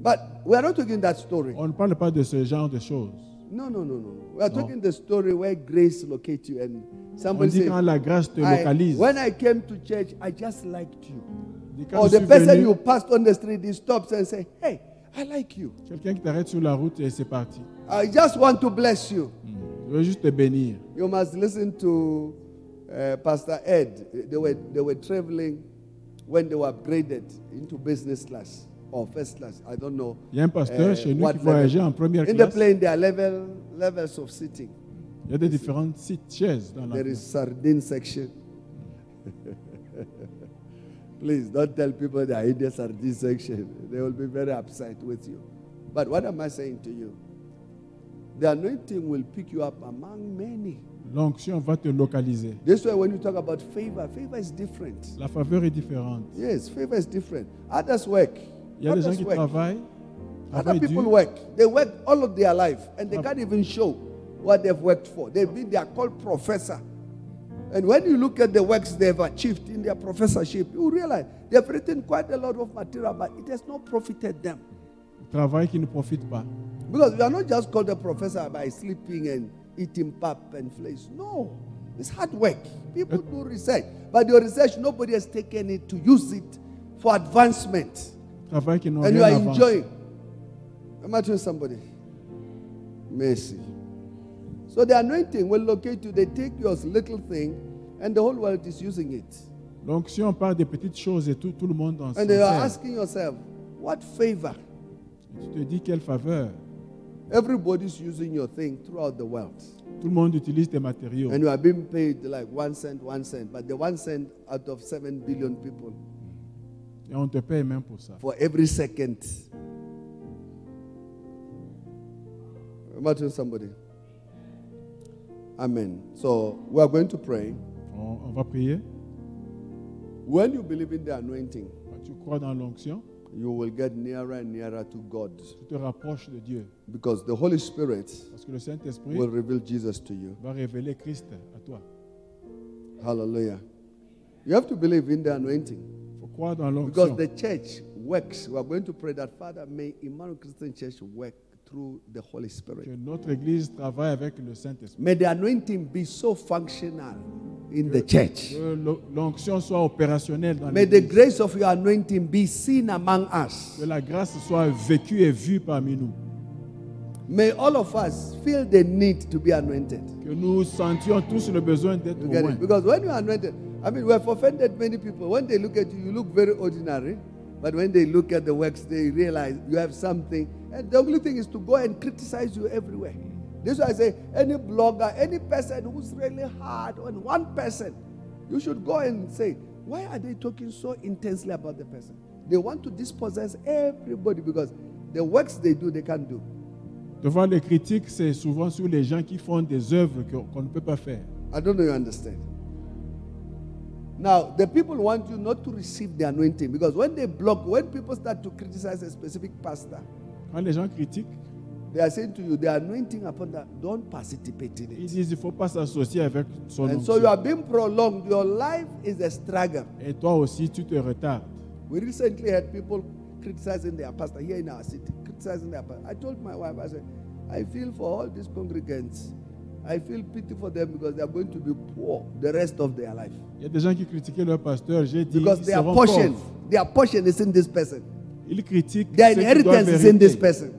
But we are not talking that story. On ne parle pas de ce genre de choses. No, no, no, no. We are No. talking the story where grace locates you and On somebody dit says, quand la grâce te I- localise. when I came to church, I just liked you. Or the person venu, you passed on the street, he stops and say, Hey, I like you. quelqu'un qui t'arrête sur la route et c'est parti. I just want to bless you. Je veux juste te bénir. You must listen to uh, Pastor Ed. They were, they were traveling when they were upgraded into business class or first class. I don't know. Il y a un pasteur uh, chez nous qui voyageait en première In the plane, there are level, levels of sitting. Il y a des différentes chaises dans There la sardine section. *laughs* Please don't tell people they are in the sardine section. They will be very upset with you. But what am I saying to you? The anointing will pick you up among many. L'onction va te localiser. This way, when you talk about favor, favor is different. La faveur est différente. Yes, favor is different. Others work. Il y a des gens qui work. travaillent, Other travaillent people dur. work. They work all of their life and they can't even show what they've worked for. They've been, they are called professor. And when you look at the works they've achieved in their professorship, you realize they've written quite a lot of material, but it has not profited them. Travail qui ne profite pas. Because you are not just called a professor by sleeping and eating pap and flesh. No, it's hard work. People do research, but your research, nobody has taken it to use it for advancement. Travail qui n'ont and you rien are enjoying. Am I telling somebody? Mercy. So the anointing will locate you. They take your little thing, and the whole world is using it. L'onction part des petites choses et tout, tout le monde en s'en And you are sert. asking yourself, what favor? Tu te dis quelle faveur. Everybody's using your thing throughout the world. Tout le monde utilise tes matériaux. And you are being paid like one cent, one cent. But the one cent out of seven billion people Et on te paye même pour ça. for every second. Imagine somebody? Amen. So we are going to pray. On, on va prier. When you believe in the anointing, Quand tu crois dans l'onction, you will get nearer and nearer to God tu te rapproches de Dieu. because the Holy Spirit Parce que le Saint-Esprit will reveal Jesus to you. va révéler Christ à toi. Hallelujah. You have to believe in the anointing Croire dans because l'onction. the church works. We are going to pray that Father may Emmanuel Christian Church work through the Holy Que Spirit. notre Église travaille avec le Saint-Esprit. May the anointing be so functional in the church. Que l'o- l'onction soit opérationnelle dans May the l'Église. grace of your anointing be seen among us. Que la grâce soit vécue et vue parmi nous. May all of us feel the need to be anointed. Que nous sentions tous le besoin d'être it? Because when you are anointed, I mean, we have offended many people. When they look at you, you look very ordinary. But when they look at the works, they realize you have something. And the only thing is to go and criticize you everywhere. This is why I say any blogger, any person who's really hard on one person, you should go and say, why are they talking so intensely about the person? They want to dispossess everybody because the works they do, they can't do. Devant les critiques, c'est souvent sur les gens qui font des œuvres que- qu'on ne peut pas faire. I don't know you understand. Now, the people want you not to receive the anointing because when they block, when people start to criticize a specific pastor, Quand les gens critiquent, they are saying to you, the anointing upon that, don't participate in ils it. disent il ne faut pas s'associer avec son And so you are being prolonged. Your life is a struggle. Et toi aussi, tu te retardes. We recently had people criticizing their pastor here in our city, criticizing their pastor. I told my wife, I said, I feel for all these congregants. I feel pity for them because they are going to be poor the rest of their life. Il y a des gens qui critiquaient leur pasteur. J'ai dit Because their portion, pauvres. their portion is in this person. Ils critiquent Their ceux qui doivent inheritance is in this person.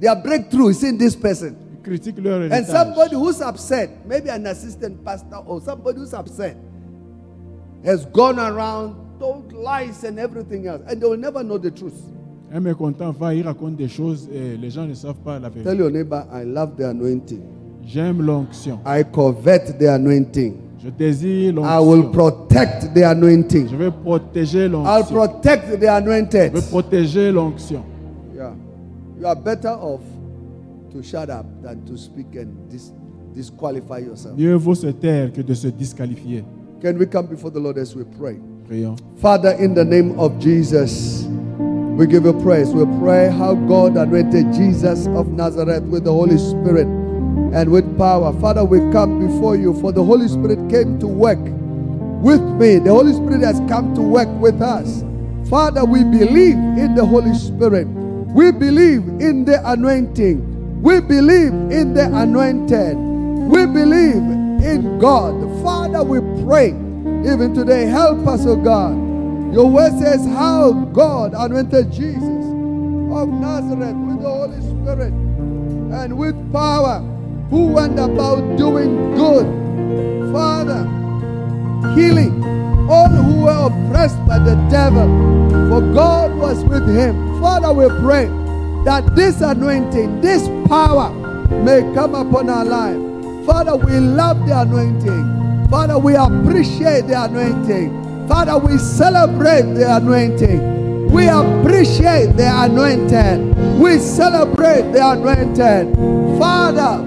Their breakthrough is in this person. Ils critiquent leur And somebody who's upset, maybe an assistant pastor or somebody who's upset, has gone around, told lies and everything else, and they will never know the truth. Un mécontent va, il raconte des choses et les gens ne savent pas la Tell your neighbor, I love the anointing. J'aime l'onction. I covet the anointing. Je désire I will protect the Je anointing. vais protéger I'll protect the Je anointed. vais protéger l'onction. Yeah. You are better off to shut up than to speak and dis- disqualify yourself. Mieux vaut se taire que de se disqualifier. Can we come before the Lord as we pray? Prions. Father, in the name of Jesus, We give you praise. We pray how God anointed Jesus of Nazareth with the Holy Spirit and with power. Father, we come before you for the Holy Spirit came to work with me. The Holy Spirit has come to work with us. Father, we believe in the Holy Spirit. We believe in the anointing. We believe in the anointed. We believe in God. Father, we pray even today. Help us, oh God. Your word says how God anointed Jesus of Nazareth with the Holy Spirit and with power, who went about doing good. Father, healing all who were oppressed by the devil, for God was with him. Father, we pray that this anointing, this power may come upon our life. Father, we love the anointing. Father, we appreciate the anointing. Father, we celebrate the anointing. We appreciate the anointed. We celebrate the anointed. Father,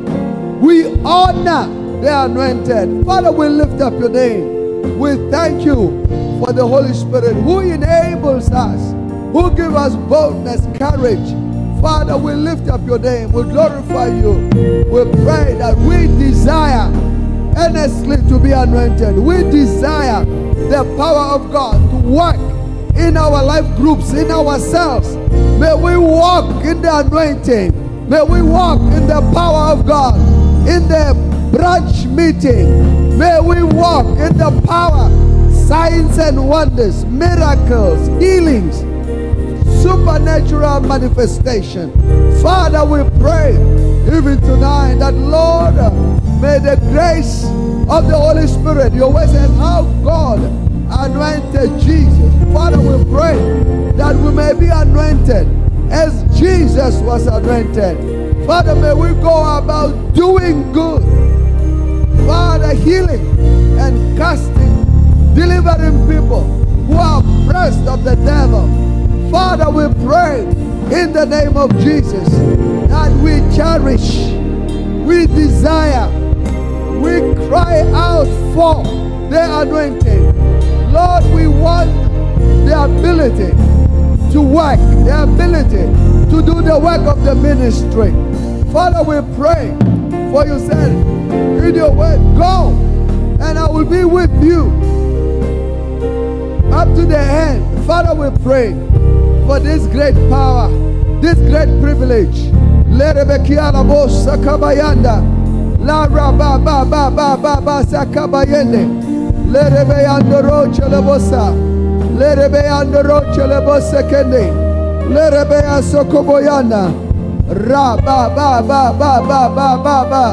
we honor the anointed. Father, we lift up your name. We thank you for the Holy Spirit who enables us, who gives us boldness, courage. Father, we lift up your name. We glorify you. We pray that we desire earnestly to be anointed. We desire the power of God to work in our life groups, in ourselves. May we walk in the anointing. May we walk in the power of God. In the branch meeting, may we walk in the power, signs and wonders, miracles, healings, supernatural manifestation. Father, we pray even tonight that, Lord, may the grace of the Holy Spirit, your word says how God anointed Jesus. Father, we pray that we may be anointed as Jesus was anointed. Father, may we go about doing good. Father, healing and casting, delivering people who are oppressed of the devil. Father, we pray in the name of Jesus that we cherish, we desire, we cry out for the anointing. Lord, we want the ability to work, the ability to do the work of the ministry. Father, we pray for you said in your word, go and I will be with you up to the end. Father, we pray for this great power, this great privilege. Let Rebekiana Bosa Kabayanda. La Rabba Ba Ba Ba Ba Ba Sakabayende. Sokoboyanda. Ra Ba Ba Ba Ba Ba Ba Ba Ba.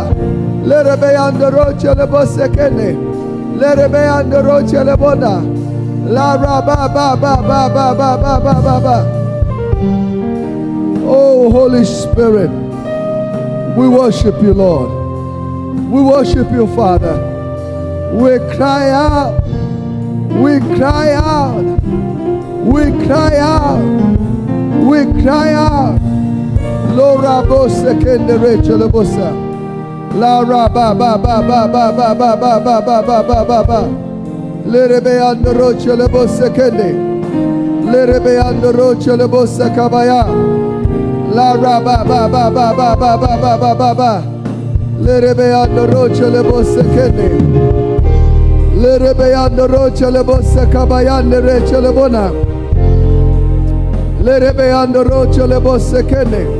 Rocha Lebosa Kende. Let Rebeyanda Rocha Lebona. La ra ba ba ba ba ba ba ba ba ba ba. Oh Holy Spirit, we worship you, Lord. We worship you, Father. We cry out. We cry out. We cry out. We cry out. Lora bosa kende Rachel bosa. La ra ba ba ba ba ba ba ba ba ba ba ba ba ba ba. Lerebe ando roche le bosse kende. Lerebe ando roche le bosse kabaya. La ra ba ba ba ba ba ba ba ba ba ba ba. Lerebe ando roche le bosse kende. Lerebe ando roche le bosse kabaya ne reche le bona. Lerebe ando roche le bosse kende.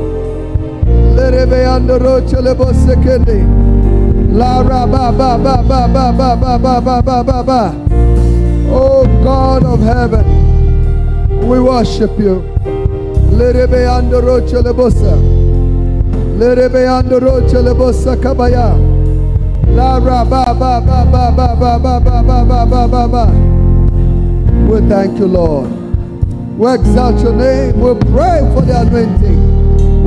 Lerebe ando roche le bosse kende. La ra ba ba ba ba ba ba ba ba ba ba ba ba. Oh God of heaven, we worship you. Lerebe ando roche le bossa. Lerebe ando roche le bossa kabaya. La ra ba ba ba ba ba ba ba ba ba ba ba ba. We thank you, Lord. We exalt your name. We pray for the anointing.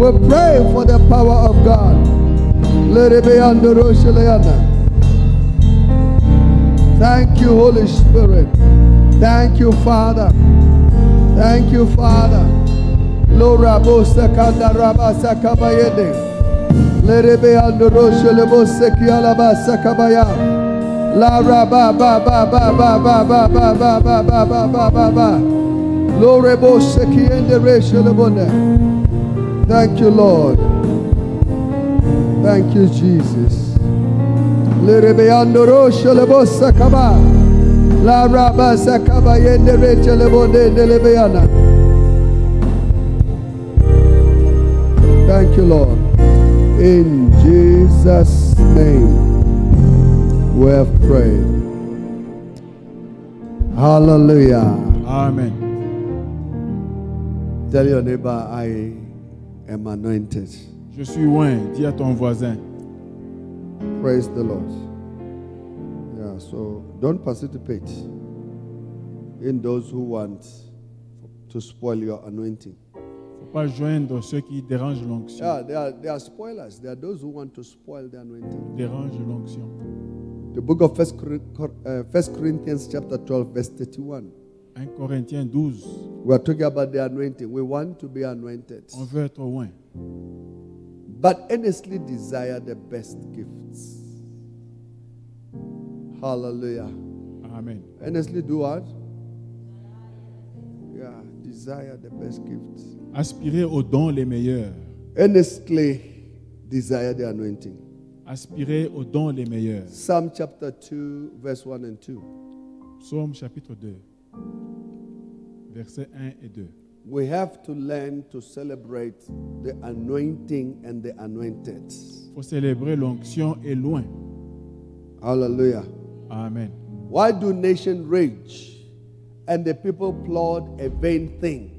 We pray for the power of God. Lerebe ando roche le anda. Thank you, Holy Spirit. Thank you, Father. Thank you, Father. Lora bosa kanda rabasa kabayede. Lerebe andoroshe lebose kialabasa kabaya. La raba ba ba ba ba ba ba ba ba ba ba ba ba ba ba. Lorebo sekiende reshelebone. Thank you, Lord. Thank you, Jesus. Lerebeando roshelebo sakaba. La raba sakaba yende reshelebone delebeyana. Thank you, Lord. In Jesus' name, we have prayed. Hallelujah. Amen. Tell your neighbor, I am anointed. Je suis loin. Dis à ton voisin. Praise the Lord. Yeah, so don't participate in those who want to spoil your anointing. faut pas joindre ceux qui dérangent l'onction. Yeah, they are, they are spoilers. They are those who want to spoil the anointing. Dérangent l'onction. The book of First, uh, Corinthians chapter 12, verse 31. 1 Corinthiens 12. We are talking about the anointing. We want to be anointed. On veut être loin. but earnestly desire the best gifts. Hallelujah. Amen. Earnestly do what? Yeah, desire the best gifts. Aspirez aux dons les meilleurs. Earnestly desire the anointing. Aspirez aux dons les meilleurs. Psalm chapter 2, verse 1 and 2. Psaume chapitre 2. Versets 1 et 2. We have to learn to celebrate the anointing and the anointed. Faut célébrer l'onction et l'oint. Hallelujah. Amen. Why do nations rage and the people plot a vain thing?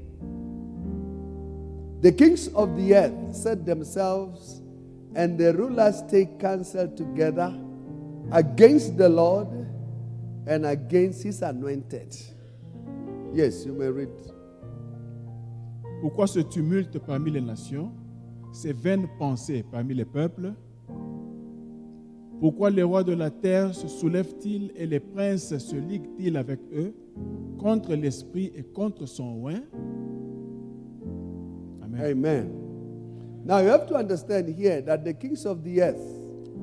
The kings of the earth set themselves and the rulers take counsel together against the Lord and against his anointed. Yes, you may read. Pourquoi ce tumulte parmi les nations, ces vaines pensées parmi les peuples? Pourquoi les rois de la terre se soulèvent-ils et les princes se liguent-ils avec eux contre l'esprit et contre son oin Amen. Amen. Now you have to understand here that the kings of the earth,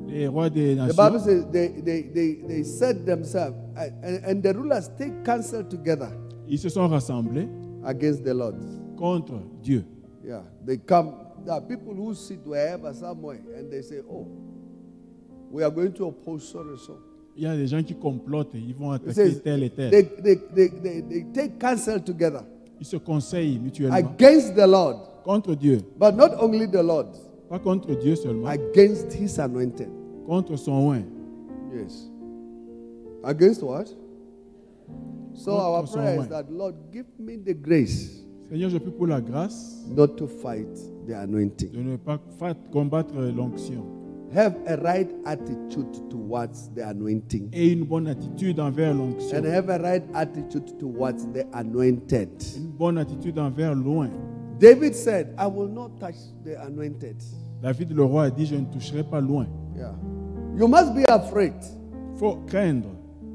Les rois des the Bible nations, says they, they, they, they set themselves and, and the rulers take counsel together ils se sont rassemblés against the Lord. contre Dieu. Yeah, they come. There are people who sit wherever, somewhere, and they say, "Oh, we are going to oppose so and so." Il y a des gens qui complotent, ils vont attaquer says tel et tel. they, they, they, they, take counsel together Ils se conseillent mutuellement against the Lord, contre Dieu. but not only the Lord, Pas contre Dieu seulement, against His anointed. contre son oin. Yes. Against what? So our prayer is that Lord, give me the grace Seigneur, je prie pour la grâce not to fight the de anointing. ne pas combattre l'onction Have a right attitude towards the anointing. et une bonne attitude envers l'onction. and have a right attitude towards the anointed. Une bonne attitude envers loin. David said, I will not touch the anointed. David le roi a dit, je ne toucherai pas loin. Yeah. You must be afraid. faut craindre.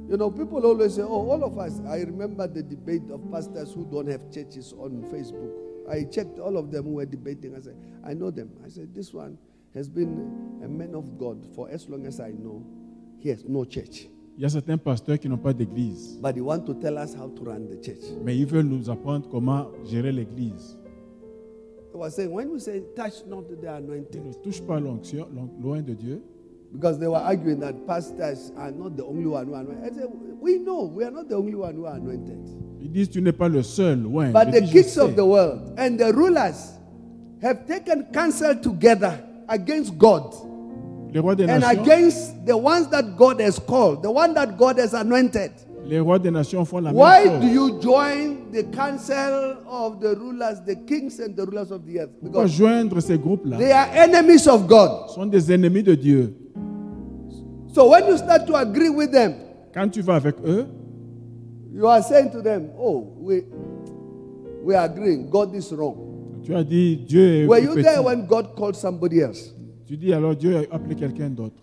You know, people always say, oh, all of us. I remember the debate of pastors who don't have churches on Facebook. I checked all of them who were debating. I said, I know them. I said, this one has been a man of God for as long as I know. He has no church. Il y a certains pasteurs qui n'ont pas d'église, But he want to tell us how to run the church. mais ils veulent nous apprendre comment gérer l'église. He was saying, when we say touch not the anointed, ne touchent pas l'onction, l'on- l'oint de Dieu. Because they were arguing that pastors are not the only one who are anointed. I said, we know we are not the only one who are anointed. Ils disent, tu n'es pas le seul, l'oint. But the kings of the world and the rulers have taken counsel together against God Les rois des and nations, against the ones that God has called, the one that God has anointed. les rois des nations font la Why même do you join the council of the rulers, the kings and the rulers of the earth? Pourquoi Because joindre ces groupes-là they are enemies of God. sont des ennemis de Dieu. So when you start to agree with them, Quand tu vas avec eux, You are saying to them, "Oh, we we are agreeing. God is wrong." tu as dit Dieu est Were you there when God called somebody else? Tu dis alors Dieu a appelé quelqu'un d'autre.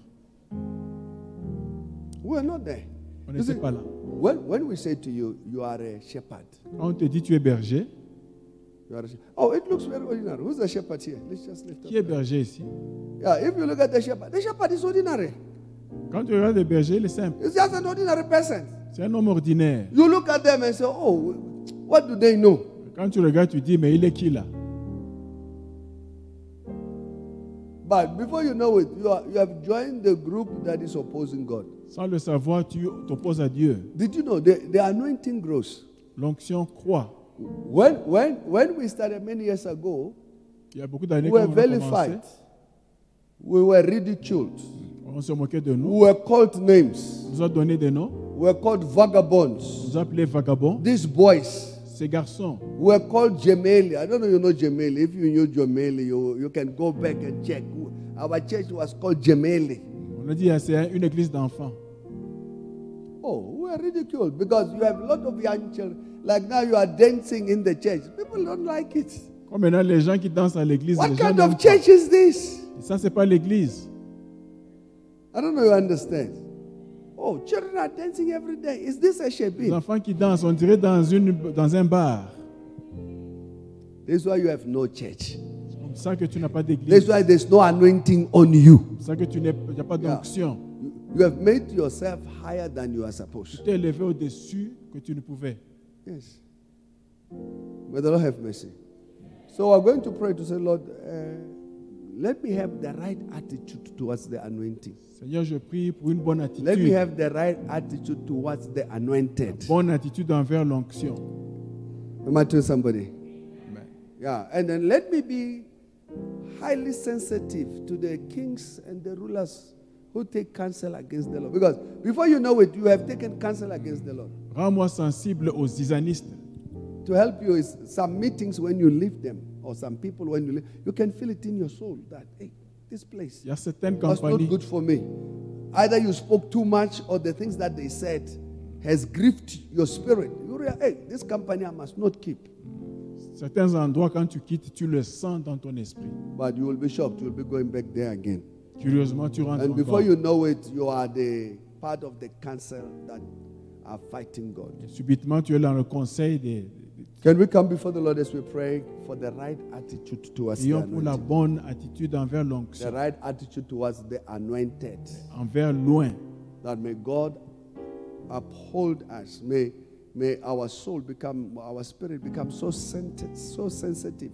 We were not there. On n'était pas là. when, when we say to you, "You are a shepherd," Quand on te dit tu es berger, you are a shepherd. Oh, it looks very ordinary. Who's the shepherd here? Let's just lift qui est up. berger ici? Yeah, if you look at the shepherd, the shepherd is ordinary. Quand tu regardes le berger, il est simple. Just an ordinary person. C'est un homme ordinaire. You look at them and say, "Oh, what do they know?" Quand tu regardes, tu dis, mais il est qui là? But before you know it, you, are, you have joined the group that is opposing God. Sans le savoir, tu t'opposes à Dieu. Did you know the, the anointing grows? L'onction croît. When, when, when we started many years ago, Il y a beaucoup d'années we were vilified. We were ridiculed. On se moquait de nous. We were called names. Nous a donné des noms. We were called On vagabonds. nous a appelés vagabonds. These boys Ces garçons, were called Gemeli. I don't know you know Gemeli. If you knew Gemeli, you, you can go back and check. Our church was called Gemeli. on a dit ah, c'est une église d'enfants. Oh, we are ridiculed because you have a lot of young children. Like now you are dancing in the church. People don't like it. Comme maintenant, les gens qui dansent à l'église, What kind of pas. church is this? Ça, c'est pas l'église. I don't know you understand? Oh, children are dancing every day. Is this a Les shebi? enfants qui dansent, on dirait dans, une, dans un bar. This is why you have no church. C'est comme ça que tu n'as pas d'église. is why there's no anointing on you. C'est ça que tu n'as pas Yeah. d'onction. You- You have made yourself higher than you are Tu supposed. t'es élevé au-dessus que tu ne pouvais. Yes. May the Lord have mercy. So we're going to pray to say, Lord, uh, let me have the right attitude towards the anointing. Seigneur, je prie pour une bonne attitude. Let me have the right attitude towards the anointed. Bonne attitude envers l'onction. Am I telling somebody? Yeah. And then let me be highly sensitive to the kings and the rulers who take counsel against the Lord. Because before you know it, you have taken counsel against the Lord. Rends-moi sensible aux zizanistes. To help you is some meetings when you leave them, or some people when you leave, you can feel it in your soul that, hey, this place Il y a certaines was not good for me. Either you spoke too much or the things that they said has grieved your spirit. You realize, hey, this company I must not keep. Certains endroits, quand tu quittes, tu le sens dans ton esprit. But you will be shocked. You will be going back there again. Curieusement, tu rentres And encore. before you know it, you are the part of the council that are fighting God. Subitement, tu es dans le conseil des. Can we come before the Lord as we pray for the right attitude towards the Ayons pour la anointed? bonne attitude envers The l'onction, right attitude towards the anointed. envers l'oint. That may God uphold us. May, may our soul become, our spirit become so sensitive, so sensitive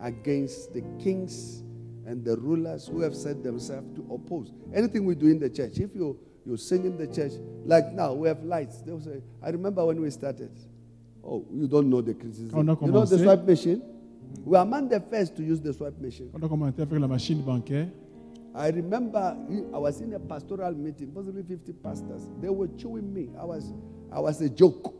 against the kings and the rulers who have set themselves to oppose anything we do in the church. If you you sing in the church, like now we have lights. They will say, I remember when we started. Oh, you don't know the criticism. On a You know the commencé- swipe machine? We are among the first to use the swipe machine. On a commencé avec la machine bancaire, I remember I was in a pastoral meeting, possibly 50 pastors. They were chewing me. I was, I was a joke.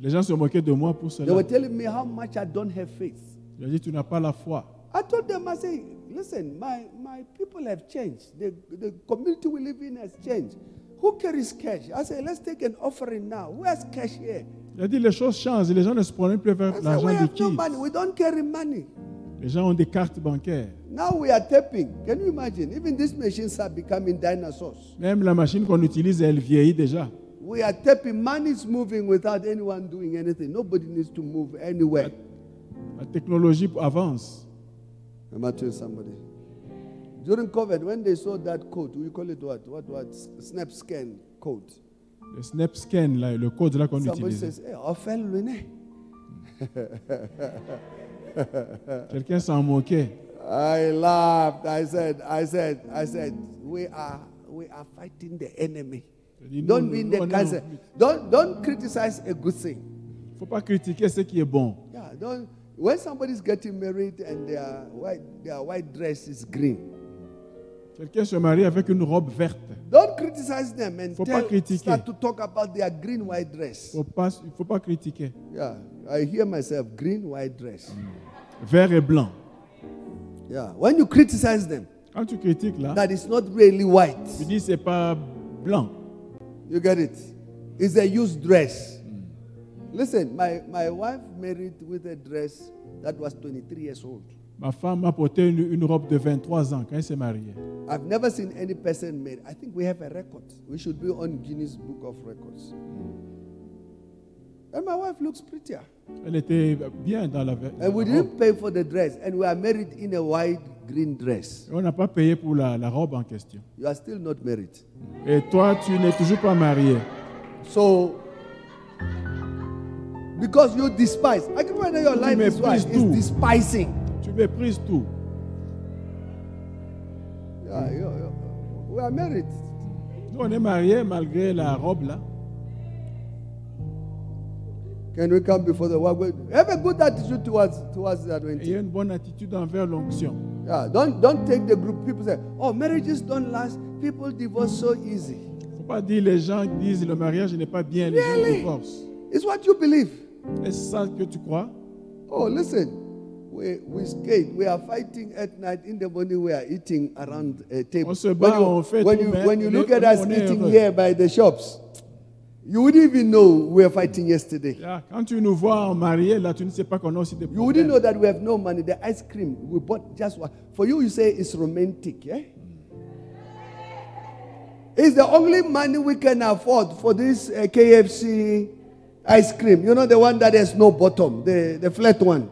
les gens se moquaient de moi pour They cela. were telling me how much I don't have faith. Dit, tu n'as pas la foi. I told them, I say, listen, my, my people have changed. The, the community we live in has changed. Who carries cash? I say, let's take an offering now. Who has cash here? J'ai dit, les choses changent. Les gens ne se promènent plus vers l'argent have no. We don't carry money. Les gens ont des cartes bancaires. Now we are tapping. Can you imagine? Even these machines are becoming dinosaurs. Même la machine qu'on utilise, elle vieillit déjà. We are tapping. Money is moving without anyone doing anything. Nobody needs to move anywhere. La technologie avance. Am I somebody? During COVID, when they saw that code, we call it what? What? What? Snap scan code. Le Snap Scan, là, le code là qu'on Somebody utilise. says, "Hey, offel Lune." Quelqu'un s'en moquait. I laughed. I said, I said, I said, we are we are fighting the enemy. Don't nous, be in the cancer. Don't don't criticize a good thing. faut pas critiquer ce qui est bon. Yeah, don't. When somebody's getting married and their white their white dress is green, Quelqu'un se marie avec une robe verte. don't criticize them and Faut pas tell, critiquer. start to talk about their green white dress. Faut pas, faut pas critiquer. Yeah, I hear myself green white dress. Vert et blanc. Yeah, when you criticize them, Quand tu critiques là, that is not really white. tu dis c'est pas blanc. You get it? It's a used dress. Listen, my, my wife married with a dress that was 23 years old. Ma femme a porté une, une robe de 23 ans quand elle s'est mariée. I've never seen any person married. I think we have a record. We should be on Guinness Book of Records. And my wife looks prettier. Elle était bien dans la, ve- And we la robe. didn't pay for the dress. And we are married in a white green dress. Et on n'a pas payé pour la, la robe en question. You are still not married. Et toi, tu n'es toujours pas marié. So Because you despise. I can whether your life is Is despising. Tu méprises tout. Yeah, you- you- we are married. Nous, on est mariés malgré la robe là. Can we come before the work? Have a good attitude towards towards the anointing. a une bonne attitude envers l'onction. Yeah, don't don't take the group. People say, "Oh, marriages don't last. People divorce so easy." Faut pas dire les gens disent le mariage n'est pas bien, les gens divorcent. It's what you believe. Est-ce ça que tu crois? Oh, listen. We we skate. We are fighting at night. In the morning, we are eating around a table. On se bat, when you, when you, when you look at us eating here by the shops, you wouldn't even know we were fighting yesterday. Là, quand tu nous vois mariés, là, tu ne sais pas qu'on a aussi des You wouldn't know that we have no money. The ice cream we bought just one. For you, you say it's romantic, yeah? It's the only money we can afford for this uh, KFC ice cream. You know the one that has no bottom, the, the flat one.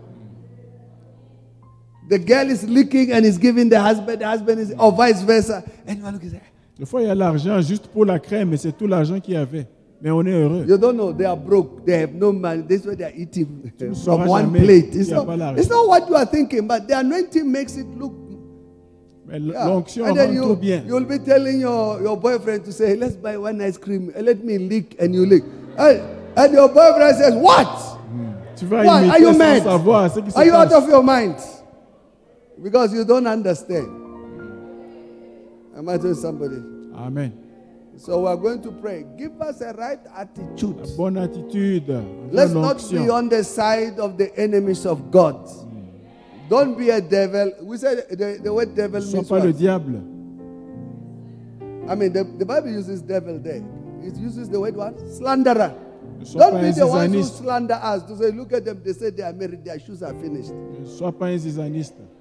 The girl is licking and is giving the husband, the husband is, or vice versa. And you are looking Des fois, il y a l'argent juste pour la crème, mais c'est tout l'argent qu'il y avait. Mais on est heureux. You don't know, they are broke, they have no money. This is why they are eating *laughs* from one plate. It's not, it's not what you are thinking, but the anointing makes it look Mais Yeah. l'onction And rend then tout you, bien. you'll be telling your, your boyfriend to say, let's buy one ice cream. Let me lick and you lick. And, and your boyfriend says, what? Hmm. Tu vas What? Are you mad? savoir ce qui se Are you out of your mind? Because you don't understand. Am I telling somebody? Amen. So we're going to pray. Give us a right attitude. La bonne attitude. Let's not be on the side of the enemies of God. Don't be a devil. We said the, the word devil sois means pas le what? diable. I mean, the, the Bible uses devil there. It uses the word what? Slanderer. Don't be the ones who slander us. To say, look at them. They say they are married. Their shoes are finished. Ne sois pas un zizaniste.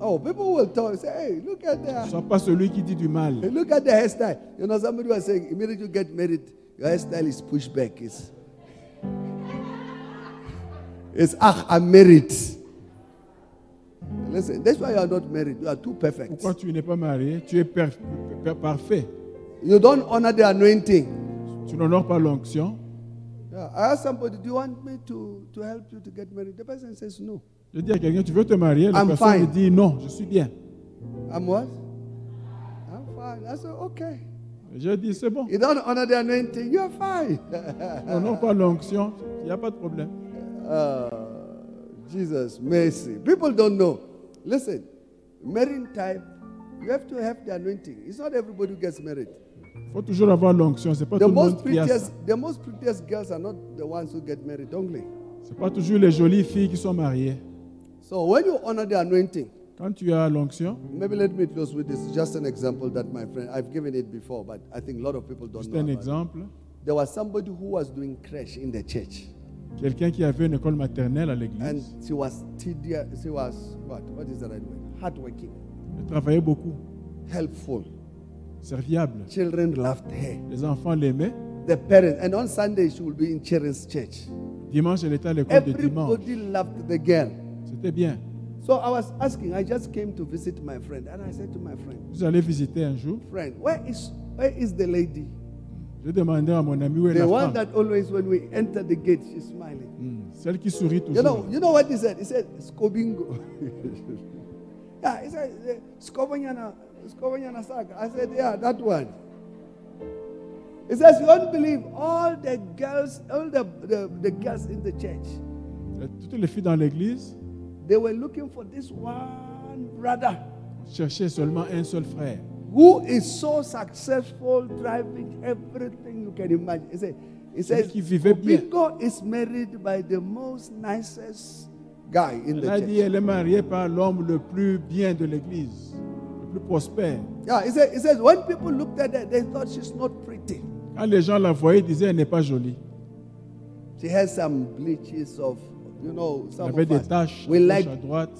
Oh, people will talk. Say, hey, look at their, sois pas celui qui dit du mal. hey, look at the hairstyle. You know, somebody was saying, immediately you get married, your hairstyle is pushed back. It's, it's ah, I'm married. Listen, that's why you are not married. You are too perfect. Pourquoi tu n'es pas marié? Tu es per- per- parfait. You don't honor the anointing. Tu n'honores pas l'onction. Yeah, I asked somebody, do you want me to, to help you to get married? The person says no. Je dis à quelqu'un, tu veux te marier? La I'm personne me dit non, je suis bien. I'm what? I'm fine. I said, okay. Je dis c'est bon. You don't honor the anointing, you're fine. Tu n'honores pas l'onction, il n'y a pas de problème. Uh, Jesus, mercy. People don't know. Listen, marrying type, you have to have the anointing. It's not everybody who gets married. Il faut toujours avoir l'onction. C'est pas The tout le monde qui a ça. the most prettiest girls are not the ones who get married only. C'est pas toujours les jolies filles qui sont mariées. So when you honor the anointing, Quand tu as l'onction, maybe let me close with this. Just an example that my friend, I've given it before, but I think a lot of people don't juste know. un about it. exemple, There was somebody who was doing crash in the church. quelqu'un qui avait une école maternelle à And l'église, she was tedious, she was what? What is the right word? Hardworking, elle travaillait beaucoup, helpful. serviable. Children loved her. Les enfants l'aimaient. The parents, and on Sunday she will be in children's church. Dimanche, elle était à l'école de dimanche. Everybody loved the girl. C'était bien. So I was asking, I just came to visit my friend, and I said to my friend, Vous allez visiter un jour? friend, where is where is the lady? Je demandais à mon ami où est The one that always when we enter the gate, she's smiling. Hmm, Celle qui sourit You toujours. know, you know what he said? He said, Skobingo. *laughs* yeah, he said, eh, Skobanyana, Skobanyana Saga. I said, yeah, that one. He says, you won't believe all the girls, all the, the, the girls in the church, Toutes les filles dans l'église they were looking for this one brother cherchaient seulement un seul frère. who is so successful, driving everything you can imagine. He said, he says, qui vivait bien. Skobingo is married by the most nicest guy in Elle the a church. dit elle est mariée par l'homme le plus bien de l'église, le plus prospère. Yeah, he, said, he says when people looked at her, they thought she's not pretty. Quand les gens la voyaient, ils disaient elle n'est pas jolie. She has some bleaches of, you know, Elle some avait of des us. taches We like à droite.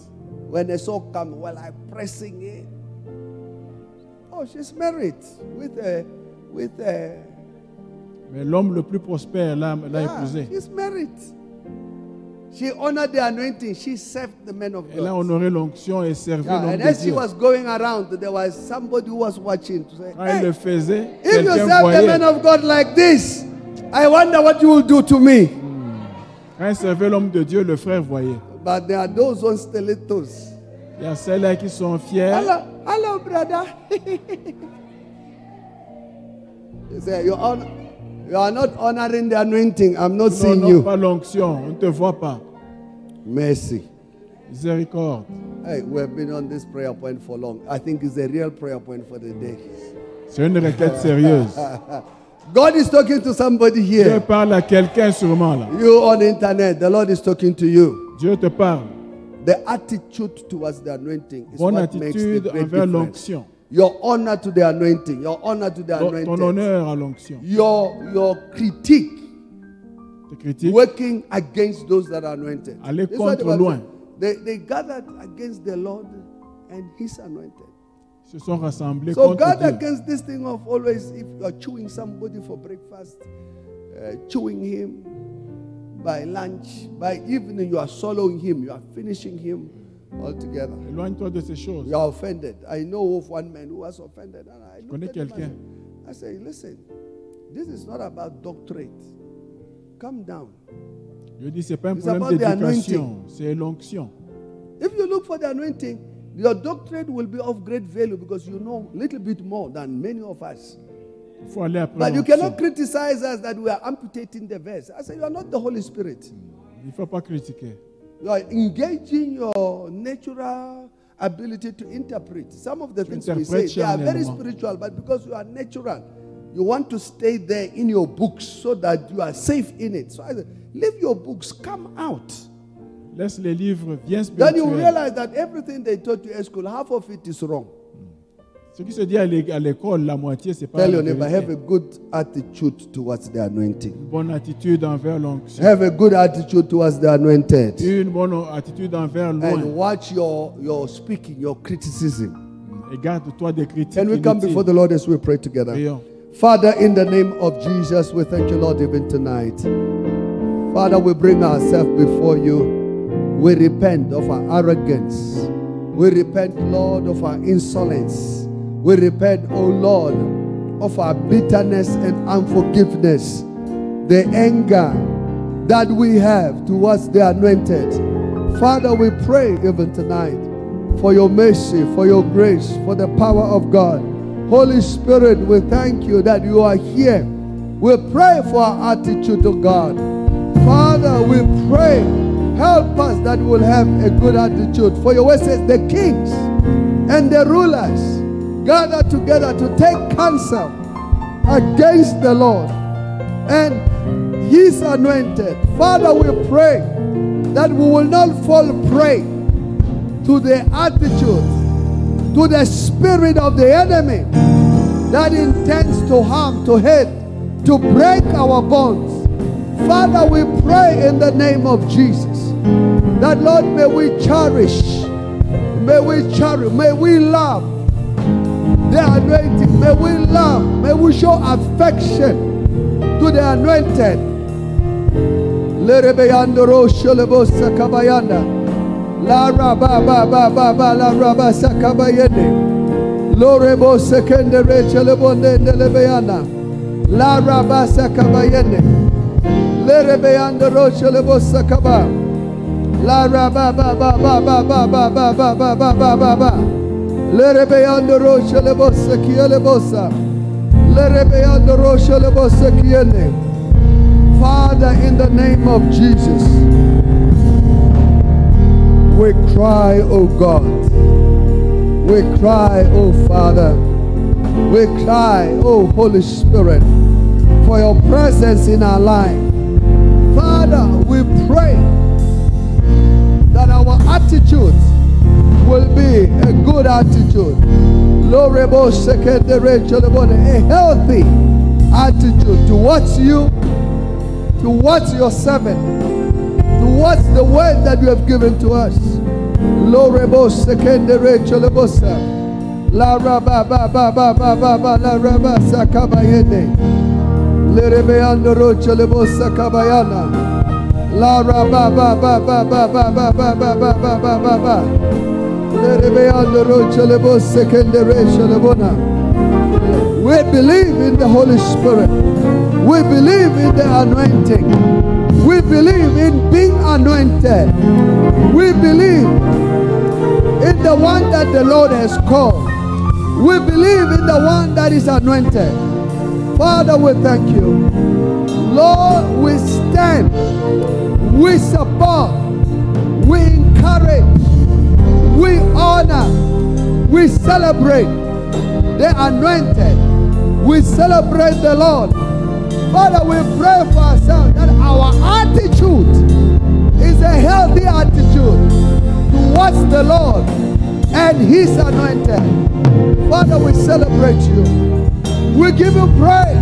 when they saw come, well, like pressing it. Oh, she's married with a, with a. Mais l'homme le plus prospère l'a l'a Yeah, épousée. she's married. She honored the anointing. She served the men of Elle a God. honoré l'onction et servi Yeah, l'homme and as she was going around, there was somebody who was watching to say, Quand elle hey, le faisait, if you serve the men of God like this, I wonder what you will do to me. Quand il servait l'homme de Dieu, le frère voyait. But there are those on stilettos. Il y a celles-là qui sont fiers. Hello, hello, brother. *laughs* you say you hon- you are not honoring the anointing. I'm not Non, seeing non, you. pas l'onction. On ne te voit pas. Mercy. Miséricorde. Hey, we have been on this prayer point for long. I think it's a real prayer point for the day. C'est une requête sérieuse. *laughs* God is talking to somebody here. Dieu parle à quelqu'un sûrement là. You on the internet, the Lord is talking to you. Dieu te parle. The attitude towards the anointing is Bonne what makes the great envers difference. l'onction. Your honor to the anointing, your honor to the Ton, ton anointing, honneur à l'onction. your your critique Tes critiques. working against those that are anointed. Aller This is what the contre l'oint. They, they gathered against the Lord and His anointed. Se sont rassemblés So contre guard Dieu. against this thing of always, if you are chewing somebody for breakfast, uh, chewing him by lunch, by evening, you are swallowing him, you are finishing him altogether. Éloigne-toi de ces choses. You are offended. I know of one man who was offended. And I looked at quelqu'un? I said, listen, this is not about doctorate. Come down. Je dis, c'est pas un It's problème about the d'éducation, c'est l'onction. If you look for the anointing, your doctorate will be of great value because you know a little bit more than many of us. Il faut aller après But you cannot criticize us that we are amputating the verse. I say, you are not the Holy Spirit. Il ne faut pas critiquer. You are engaging your natural ability to interpret. Some of the things we say, they are very spiritual, but because you are natural, you want to stay there in your books so that you are safe in it. So I say, leave your books, come out. Laisse les livres bien Then you realize that everything they taught you at school, half of it is wrong. Hmm. Ce qui se dit à l'é- à l'école, la moitié, c'est pas Tell your neighbor, have a good attitude towards the anointing. Une bonne attitude envers l'onction. Have a good attitude towards the anointed. Une bonne attitude envers And watch your, your speaking, your criticism. Hmm. Et garde-toi des critiques Can we come inutiles. before the Lord as we pray together? Prions. Father, in the name of Jesus, we thank you, Lord, even tonight. Father, we bring ourselves before you. We repent of our arrogance. We repent, Lord, of our insolence. We repent, oh Lord, of our bitterness and unforgiveness, the anger that we have towards the anointed. Father, we pray even tonight for your mercy, for your grace, for the power of God. Holy Spirit, we thank you that you are here. We pray for our attitude to God. Father, we pray, help us that we'll have a good attitude. For your word says, the kings and the rulers gather together to take counsel against the Lord and his anointed. Father, we pray that we will not fall prey to the attitude, to the spirit of the enemy that intends to harm, to hate, to break our bonds. Father, we pray in the name of Jesus that, Lord, may we cherish, may we cherish, may we love the anointing, may we love, may we show affection to the anointed. La raba ba ba ba ba la raba sakabayende. Lorebo sekende rechelebo nende lebeyana. La raba sakabayende. Lerebeyando rosholebo sakaba. La raba ba ba ba ba ba ba ba ba ba ba ba ba ba. Lerebeyando rosholebo sakielebosa. Lerebeyando rosholebo sakiende. Father, in the name of Jesus, we cry, O God. We cry, O Father. We cry, O Holy Spirit, for your presence in our life. Father, we pray our attitudes will be a good attitude. A healthy attitude towards you towards your servant, towards the word that you have given to us. Lorebo sekendere chelebosa. La raba ba ba ba ba ba ba la raba sakabayende. Lerebe andoro chelebosa kabayana. La raba ba ba ba ba ba ba ba ba ba ba ba ba ba. Chelebona. We believe in the Holy Spirit. We believe in the anointing. We believe in being anointed. We believe in the one that the Lord has called. We believe in the one that is anointed. Father, we thank you. Lord, we stand, we support, we encourage, we honor, we celebrate the anointed, we celebrate the Lord. Father, we pray for ourselves that our attitude is a healthy attitude towards the Lord and His anointed. Father, we celebrate you. We give you praise.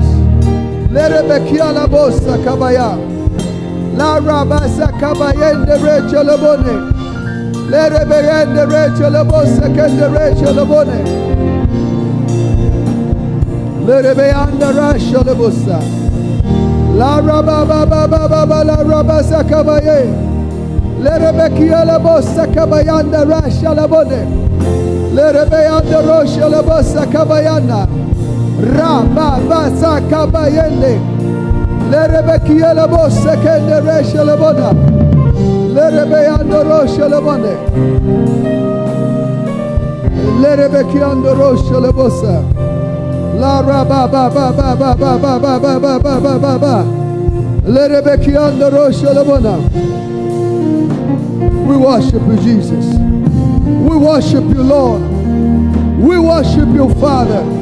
Lerebekia la bosa kabaya. La rabasa kabayende recho lebone. Lerebeyende recho lebosa kende recho lebone. Lerebeyanda rasho lebosa. La rababa baba baba la rabasa kabaye. Lerebekia la bosa kabayanda rasha lebone. Lerebeyanda rosho lebosa kabayanda. Rababasa Kabayende, La We worship you, Jesus. We worship you, Lord. We worship you, Father.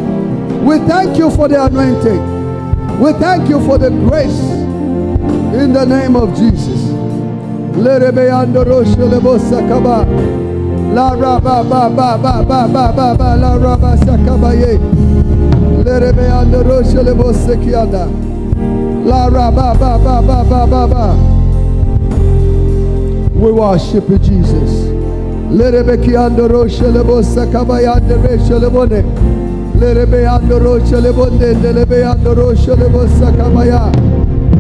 We thank you for the anointing. We thank you for the grace in the name of Jesus. La. We worship Jesus. Lerebeando rosha lebonde lerebeando rosha lebosa kabaya.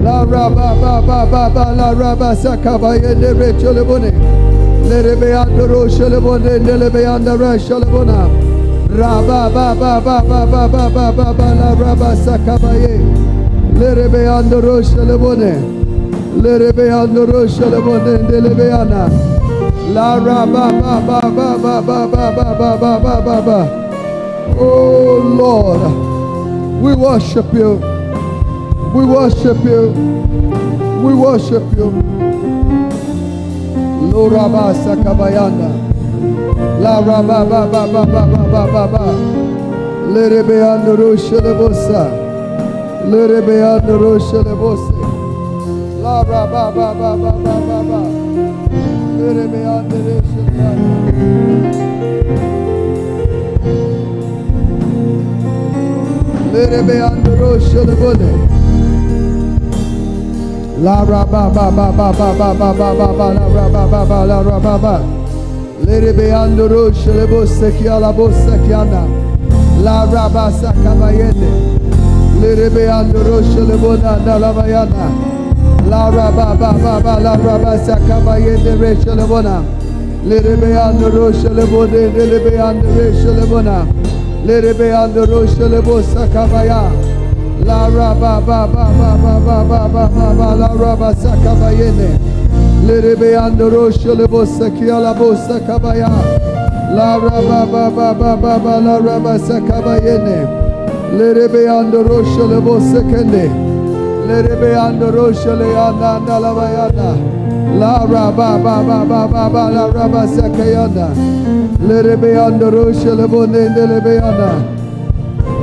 La raba ba ba la raba sakabayende resha lebone. Lerebeando rosha lebonde lerebeando resha lebona. Raba ba ba ba ba ba ba ba raba sakabaye. Lerebeando rosha lebone. Lerebeando rosha lebone lerebeana. La raba ba ba ba ba ba ba ba ba ba ba ba ba. Oh Lord, we worship you. We worship you. We worship you. Lo raba sakabayanda. La raba ba ba ba ba ba ba ba ba. Lerebeando rosha lebosa. Lerebeando rosha lebose. La raba ba ba ba ba ba ba. Lerebeando rosha lebose. Lerebeando rosha lebone. La raba ba ba ba ba ba ba ba ba ba la raba ba ba la raba ba. Lerebeando rosha lebose kia la bossa kiana. La raba sakabayende. Lerebeando rosha lebona na la bayana. La raba ba ba ba la raba sakabayende resha lebona. Lerebeando rosha lebone lerebeando resha lebona. Lerebeando rosha lebosa kabaya. La raba ba ba ba ba ba ba ba ba ba la sakabayene. La bosa sakabayene. La sakayana.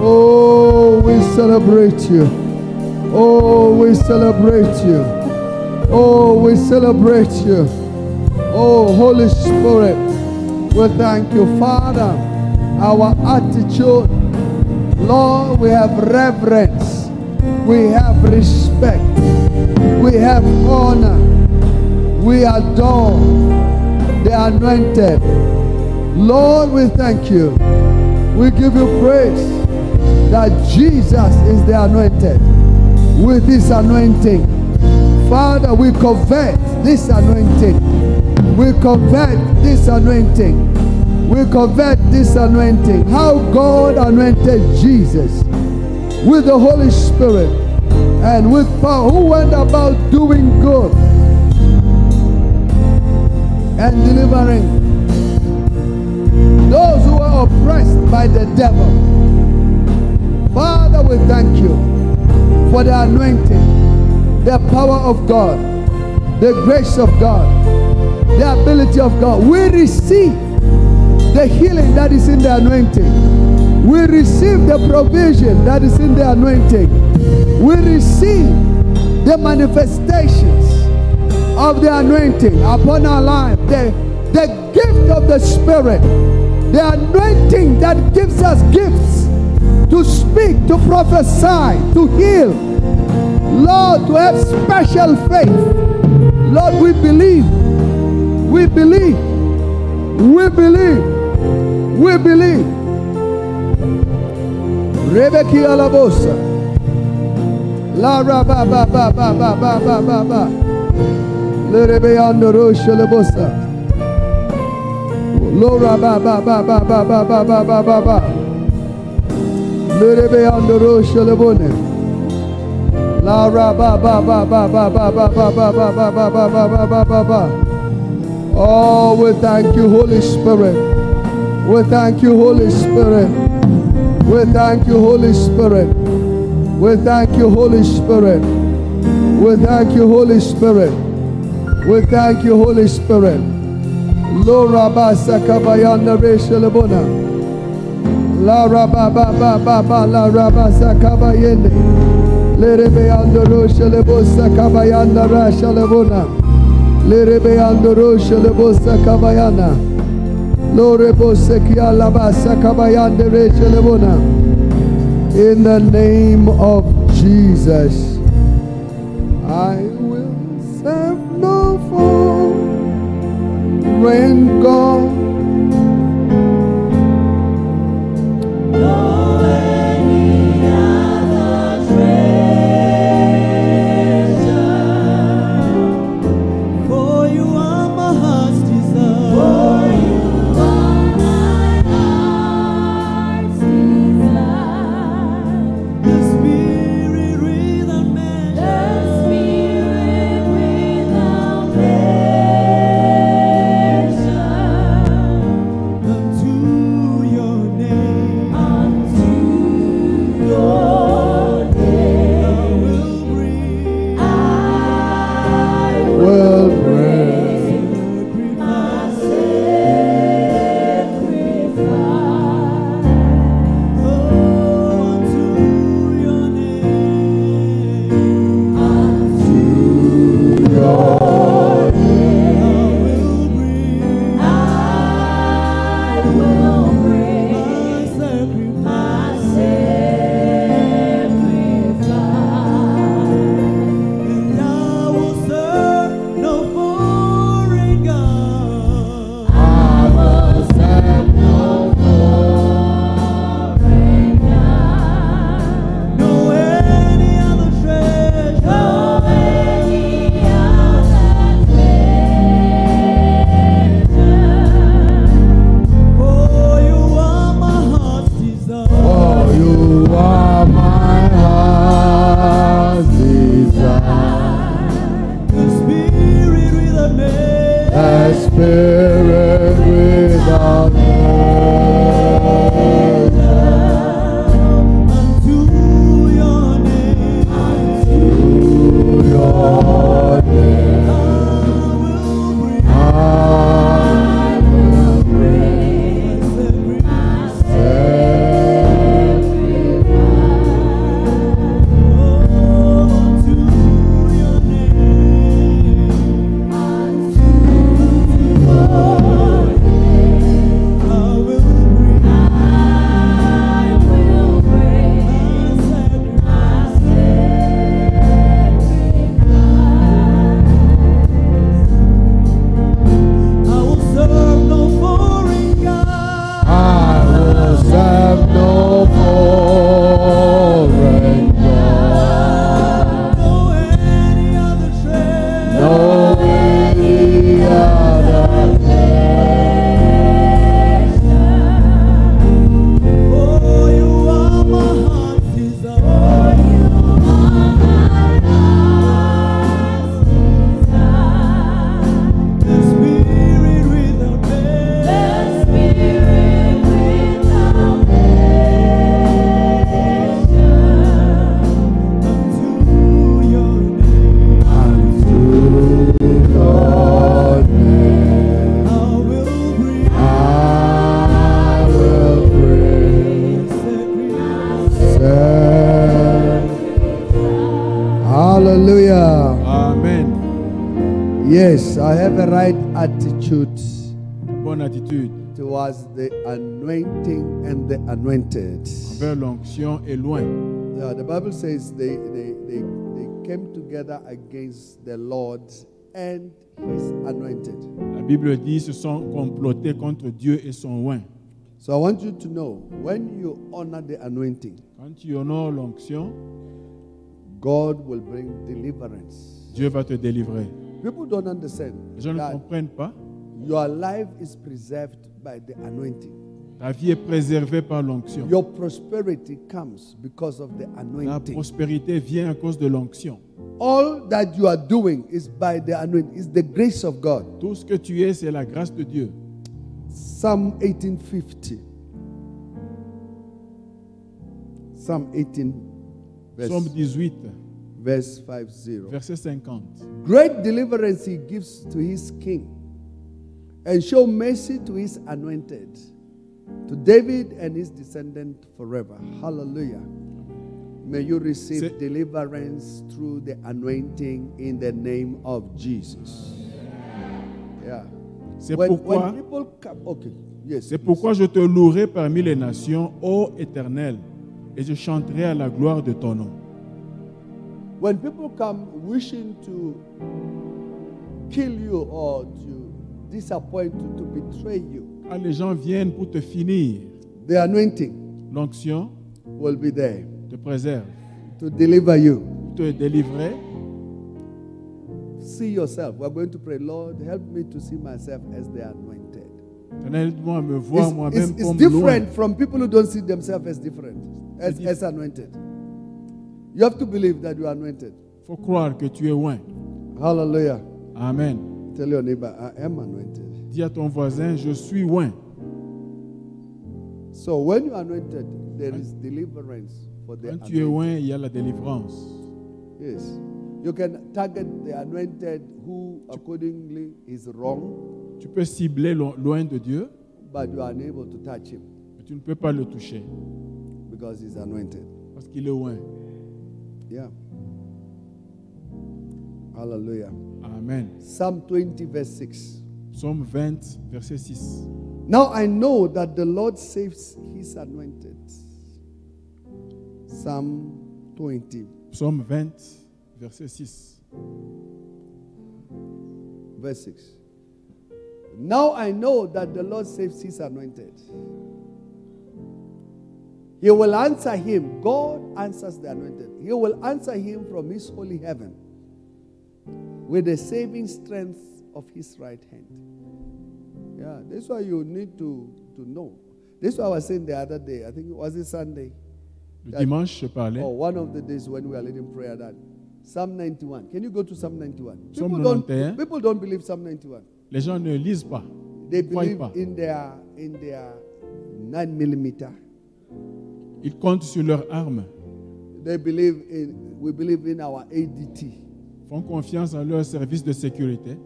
Oh, we celebrate you. Oh, we celebrate you. Oh, we celebrate you. Oh, Holy Spirit, we thank you, Father. Our attitude, Lord, we have reverence, we have respect, we have honor, we adore the anointed. Lord, we thank you. We give you praise that Jesus is the anointed with this anointing. Father, we convert this anointing. We convert this anointing we convert this anointing. How God anointed Jesus with the Holy Spirit and with power, who went about doing good and delivering oppressed by the devil. Father, we thank you for the anointing, the power of God, the grace of God, the ability of God. We receive the healing that is in the anointing. We receive the provision that is in the anointing. We receive the manifestations of the anointing upon our life, the, the gift of the Spirit, the anointing that gives us gifts to speak, to prophesy, to heal. Lord, to have special faith. Lord, we believe. We believe. We believe. We believe. Rebeki alabosa. La ra ba ba ba ba ba ba ba ba ba. Lerebe andoro shalabosa. Lora ba ba ba ba ba ba ba ba ba ba ba. Lerebe andoro shalabone. La ra ba ba ba ba ba ba ba ba ba ba ba ba ba ba ba ba ba ba. Oh, we thank you, Holy Spirit. We thank you, Holy Spirit. We thank you, Holy Spirit. We thank you, Holy Spirit. We thank you, Holy Spirit. We thank you, Holy Spirit. Lora basa kabayanda reshalabona. La raba ba ba ba ba la raba sakabayende. Lerebe andoro shalebosa kabayanda rashalabona. Lerebe andoro shalebosa kabayana. Lorebo sekia labasa kabayande reshalabona. In the name of Jesus, rain gone a spirit. Anointed. envers l'onction. Yeah, the Bible says they, they, they, they came together against the Lord and his anointed. La Bible dit se sont complotés contre Dieu et son oint. So I want you to know when you honor the anointing, Quand tu honores l'onction, God will bring deliverance. Dieu va te délivrer. People don't understand Les gens ne comprennent pas. your life is preserved by the anointing. Ta vie est préservée par l'onction. Your prosperity comes because of the La anointing. prospérité vient à cause de l'onction. All that you are doing is by the anointing, is the grace of God. Tout ce que tu es, c'est la grâce de Dieu. Psalm 1850. Psalm 18, verse, Psaume 18, verse 50. verset 50. Great deliverance he gives to his king, and show mercy to his anointed, to David and his descendant forever. Hallelujah. May you receive C'est- deliverance through the anointing in the name of Jesus. Yeah. C'est When, pourquoi, when people come, okay, yes. c'est pourquoi je te louerai parmi les nations, ô Éternel, et je chanterai à la gloire de ton nom. When people come wishing to kill you or to disappoint you, to betray you, Quand les gens viennent pour te finir, the anointing l'onction will be there te préserve. to deliver you. Pour te délivrer, See yourself. We're going to pray, Lord, help me to see myself as the anointed. Aide-moi à me voir moi-même it's loin. different from people who don't see themselves as different, as, anointed. You have to believe that you are anointed. faut croire que tu es loin. Hallelujah. Amen. Tell your neighbor, I am anointed. Dis à ton voisin, je suis loin. So when you are anointed, there is deliverance for the Quand tu es loin, il y a la délivrance. Yes. You can target the anointed who accordingly is wrong, Tu peux cibler lo- loin de Dieu, but you are unable to touch him mais tu ne peux pas le toucher because he's anointed. parce qu'il est loin. Yeah. Hallelujah. Amen. Psalm 20, verse 6. Psaume 20, verset 6. Now I know that the Lord saves his anointed. Psalm 20, Psaume 20, verset 6. verse 6. Now I know that the Lord saves his anointed. He will answer him. God answers the anointed. He will answer him from his holy heaven with the saving strength of his right hand. Yeah, that's why you need to, to know. This is what I was saying the other day. I think it was it Sunday. Le dimanche, je parlais. Or one of the days when we are leading prayer that Psalm 91. Can you go to Psalm 91? Psalm People don't, 91. people don't believe Psalm 91. Les gens ne lisent pas. They believe pas. in their in their nine millimeter. Ils comptent sur leurs armes. They believe in we believe in our ADT. Font confiance en leur service de sécurité.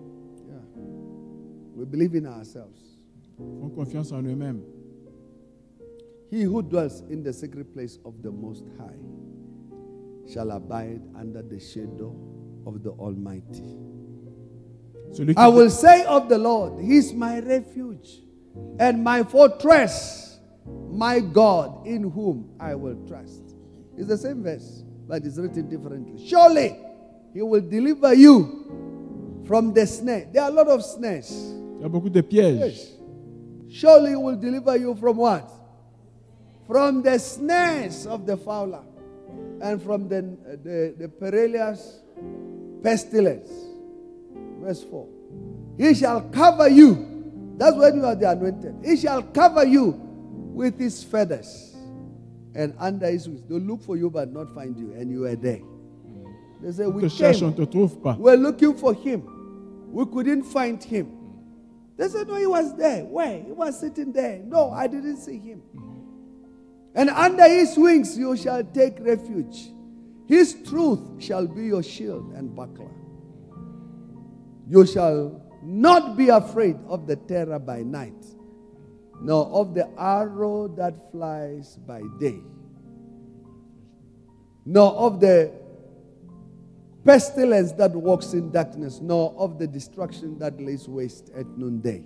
We believe in ourselves. Font confiance en eux-mêmes. He who dwells in the secret place of the Most High shall abide under the shadow of the Almighty. I will say of the Lord, He is my refuge and my fortress, my God in whom I will trust. It's the same verse, but it's written differently. Surely He will deliver you from the snare. There are a lot of snares. Il y a beaucoup de pièges. Surely He will deliver you from what? From the snares of the fowler and from the, uh, the, the perilous pestilence. Verse 4. He shall cover you. That's when you are the anointed. He shall cover you with his feathers. And under his wings. They'll look for you but not find you. And you are there. They say, We te cherche, on came. ne te trouve pas. We're looking for him. We couldn't find him. They said, No, he was there. Where? He was sitting there. No, I didn't see him. And under his wings you shall take refuge. His truth shall be your shield and buckler. You shall not be afraid of the terror by night, nor of the arrow that flies by day, nor of the pestilence that walks in darkness, nor of the destruction that lays waste at noonday.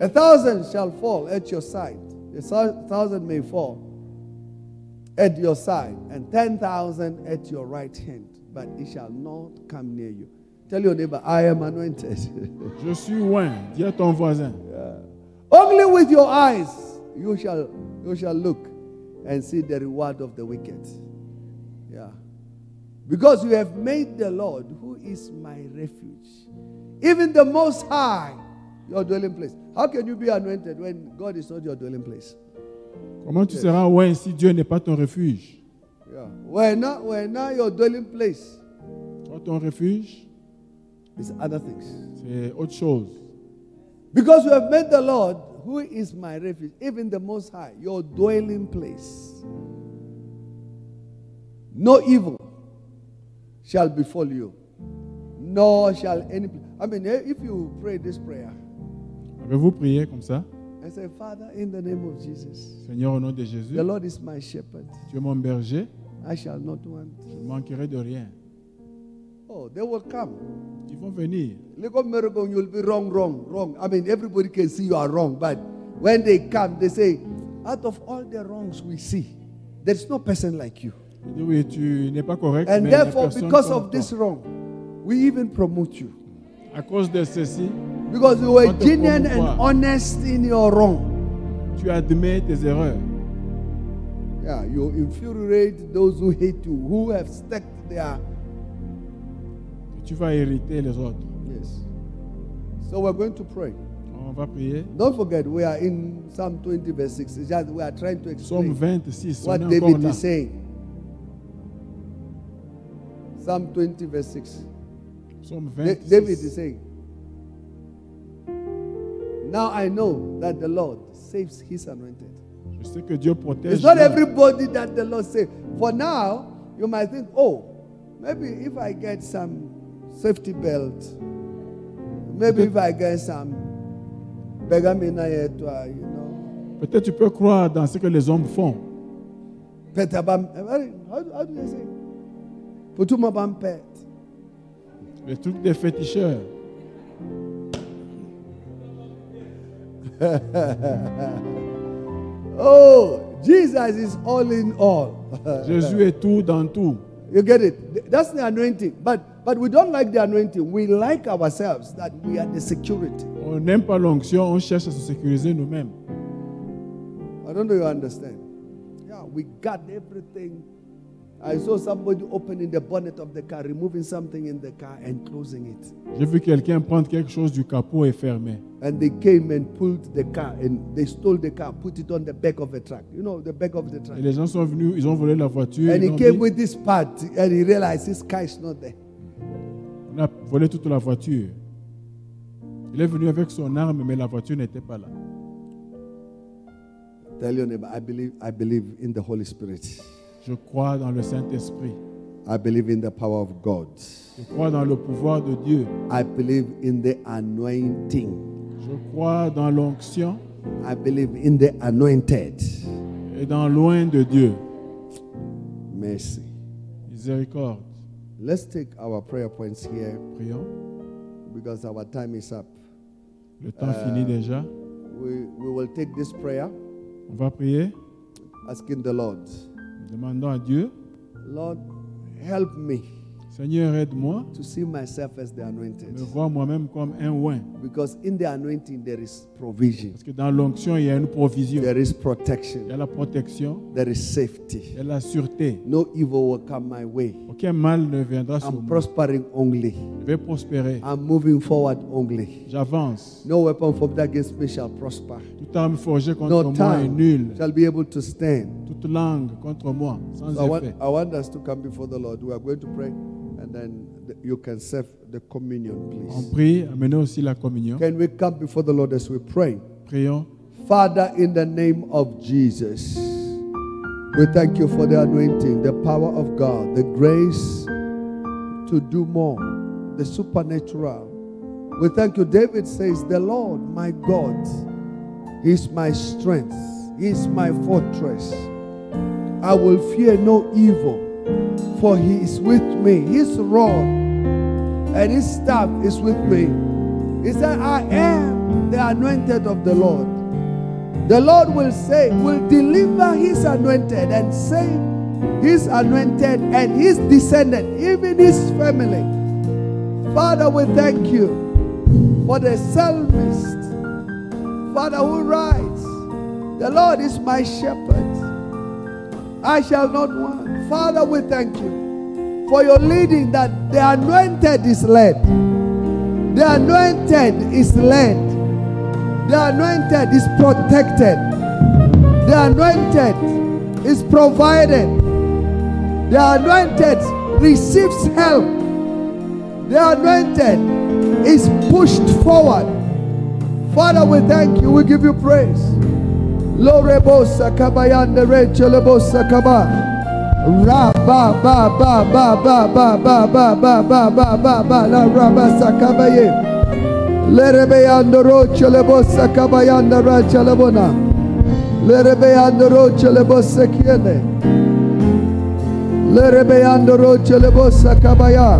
A thousand shall fall at your side, a thousand may fall at your side, and ten thousand at your right hand, but it shall not come near you. Tell your neighbor, I am anointed. *laughs* Je suis l'oint. Dis à ton voisin. Only with your eyes you shall you shall look and see the reward of the wicked. Yeah. Because you have made the Lord, who is my refuge, even the most high, your dwelling place. How can you be anointed when God is not your dwelling place? Comment tu seras l'oint si Dieu n'est pas ton refuge Yeah. When not when not your dwelling place Toi, ton refuge, is other things. c'est autre chose. Because you have made the Lord, who is my refuge, even the most high, your dwelling place. No evil shall befall you, nor shall any. I mean, eh, if you pray this prayer Avez-vous prié comme ça? and say, Father, in the name of Jesus, Seigneur, au nom de Jésus, the Lord is my shepherd, tu es mon berger, I shall not want. je ne manquerai de rien. Oh, they will come. Ils vont venir. Look at miracle, you'll be wrong, wrong, wrong. I mean, everybody can see you are wrong, but when they come, they say, out of all the wrongs we see, there's no person like you. Oui, tu n'es pas correct, And mais il y a therefore, because of this wrong, we even promote you. À cause de ceci, Because you were genuine and honest in your wrong. tu admets tes erreurs. Yeah, you infuriate those who hate you, who have stacked their. Tu vas irriter les autres. Yes. So we're going to pray. On va prier. Don't forget, we are in Psalm 20, verse 6. It's just we are trying to explain 26, what on est encore David is saying. Psalm 20, verse 6. Psaume Da- 26. David is saying, Now I know that the Lord saves his anointed. Je sais que Dieu protège. It's not everybody that the Lord saves. For now, you might think, oh, maybe if I get some safety belt, maybe if I get some begamina yetwa, you know, Peut-être tu peux croire dans ce que les hommes font. petabam, how, do- how do they say? Putumabam pet. Les trucs des féticheurs. *laughs* Oh, Jesus is all in all. *laughs* Jésus est tout dans tout. You get it? That's the anointing. But but we don't like the anointing. We like ourselves that we are the security. On n'aime pas l'onction, on cherche à se sécuriser nous-mêmes. I don't know you understand. Yeah, we got everything. I saw somebody opening the bonnet of the car, removing something in the car and closing it. J'ai vu quelqu'un prendre quelque chose du capot et fermer. And they came and pulled the car and they stole the car, put it on the back of a truck. You know, the back of the truck. Et les gens sont venus, ils ont volé la voiture. And ils he came dit, with this part and he realized his car is not there. on a volé toute la voiture. Il est venu avec son arme, mais la voiture n'était pas là. Tell your neighbor, I believe, I believe in the Holy Spirit. Je crois dans le Saint-Esprit. I believe in the power of God. Je crois dans le pouvoir de Dieu. I believe in the anointing. Je crois dans l'onction I believe in the anointed. et dans loin de Dieu. Mercy. Miséricorde. Let's take our prayer points here Prions. because our time is up. Le temps finit déjà. We, we will take this prayer On va prier. asking the Lord, Demandons à Dieu, Lord, help me Seigneur, aide-moi. to see myself as the anointed. Me voir moi-même comme un oin. Because in the anointing there is provision, Parce que dans l'onction, il y a une provision. there is Il y a protection, la protection, there is il safety. y a la sûreté. No evil will come my way. Aucun mal ne viendra sur I'm moi. prospering only. Je vais prospérer. I'm moving forward only. J'avance. No weapon formed against me shall prosper. Toute arme forgée contre No moi est nulle. shall be able to stand. Toute langue contre moi, sans So I want, effet. I want us to come before the Lord. We are going to pray, and then the- you can serve the communion, please. On prie, amenez aussi la communion. Can we come before the Lord as we pray? Prions. Father, in the name of Jesus, we thank you for the anointing, the power of God, the grace to do more, the supernatural. We thank you. David says, The Lord, my God, is my strength, is my fortress. I will fear no evil, for he is with me. His rod and his staff is with me. He said, I am the anointed of the Lord. The Lord will say, will deliver his anointed and save his anointed and his descendant, even his family. Father, we thank you for the psalmist, Father, who writes, The Lord is my shepherd. I shall not want. Father, we thank you for your leading that the anointed is led. The anointed is led. The anointed is protected. The anointed is provided. The anointed receives help. The anointed is pushed forward. Father, we thank you. We give you praise. Lorebosa kabayanda rechelebosa kaba. Ra ba ba ba ba ba ba ba ba ba ba ba ba ba la rabasa kabaye. Lerebeyando rochelebosa kabayanda rachelebona. Lerebeyando rochelebosa kiene. Lerebeyando rochelebosa kabaya.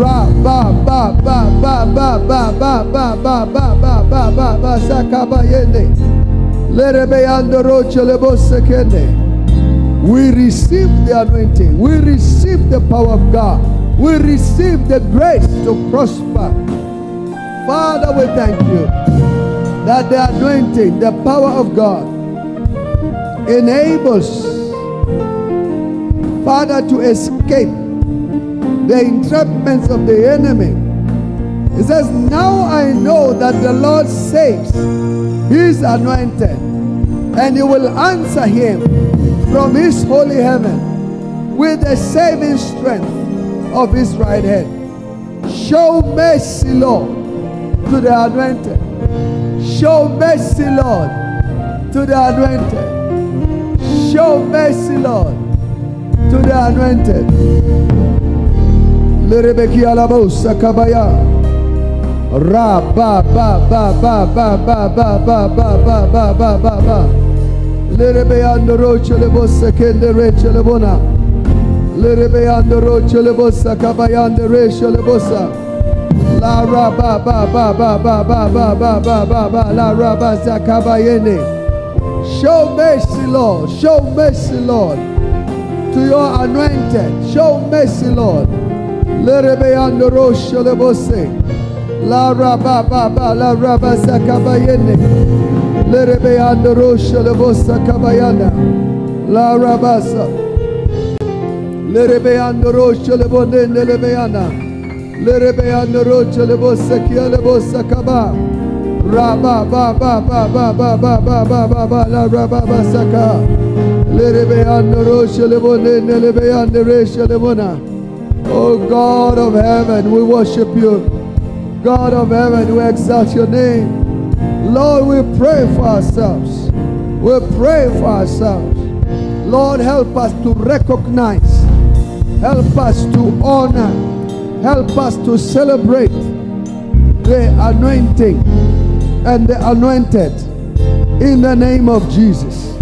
Ra ba ba ba ba ba ba ba ba ba ba ba ba ba ba sakabayende. We receive the anointing. We receive the power of God. We receive the grace to prosper. Father, we thank you that the anointing, the power of God, enables Father to escape the entrapments of the enemy. He says, Now I know that the Lord saves his anointed, and he will answer him from his holy heaven with the saving strength of his right hand. Show mercy, Lord, to the anointed. Show mercy, Lord, to the anointed. Show mercy, Lord, to the anointed. Lerebeki alabosa kabaya. Ra ba ba ba ba ba ba ba ba ba ba ba ba ba ba. Lerebe ando roche le bossa kende reche le bona. Lerebe ando roche le bossa kabayande reche le bossa. La ra ba ba ba ba ba ba ba ba ba ba ba la ra ba zakabayene. Show mercy, Lord. Show mercy, Lord, to your anointed. Show mercy, Lord. Lerebe ando roche le bosse. La raba baba la raba sakabayene. Lerebe andorosha lebosa kabayana. La rabasa. Lerebe andorosha lebonene lebeyana. Lerebe andorosha lebosa kia lebosa kaba. Raba baba baba baba baba baba la raba saka. Lerebe andorosha lebonene lebeyana resha lebona. Oh God of heaven, we worship you. God of heaven, we exalt your name. Lord, we pray for ourselves. We pray for ourselves. Lord, help us to recognize, help us to honor, help us to celebrate the anointing and the anointed in the name of Jesus.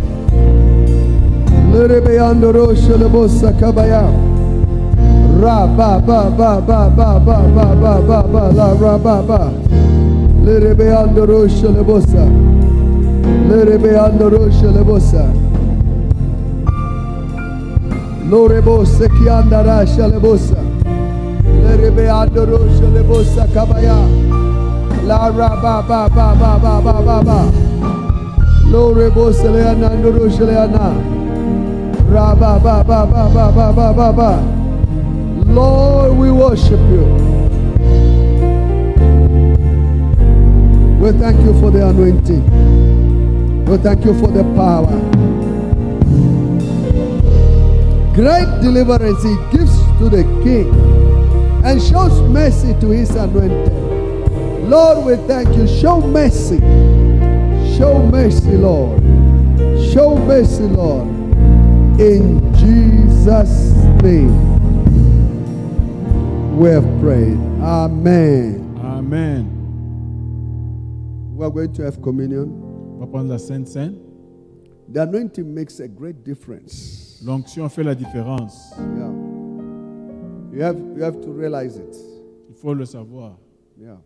Ra ba ba ba ba ba ba ba ba ba ba la ra ba ba. Lerebe ando rosha le bossa. Lerebe ando rosha le bossa. Lore bosse chi anda rascia le bossa. Lerebe ando rosha le bossa kabaya. La ra ba ba ba ba ba ba ba ba. Lore bosse le andando rosha le ana. Ra ba ba ba ba ba ba ba ba ba. Lord, we worship you. We thank you for the anointing. We thank you for the power. Great deliverance he gives to the king and shows mercy to his anointed. Lord, we thank you. Show mercy. Show mercy, Lord. Show mercy, Lord. In Jesus' name we have prayed. Amen. Amen. We are going to have communion. On va prendre la Sainte Cène. The anointing makes a great difference. L'onction fait la différence. Yeah. You have, you have to realize it. Il faut le savoir. Yeah.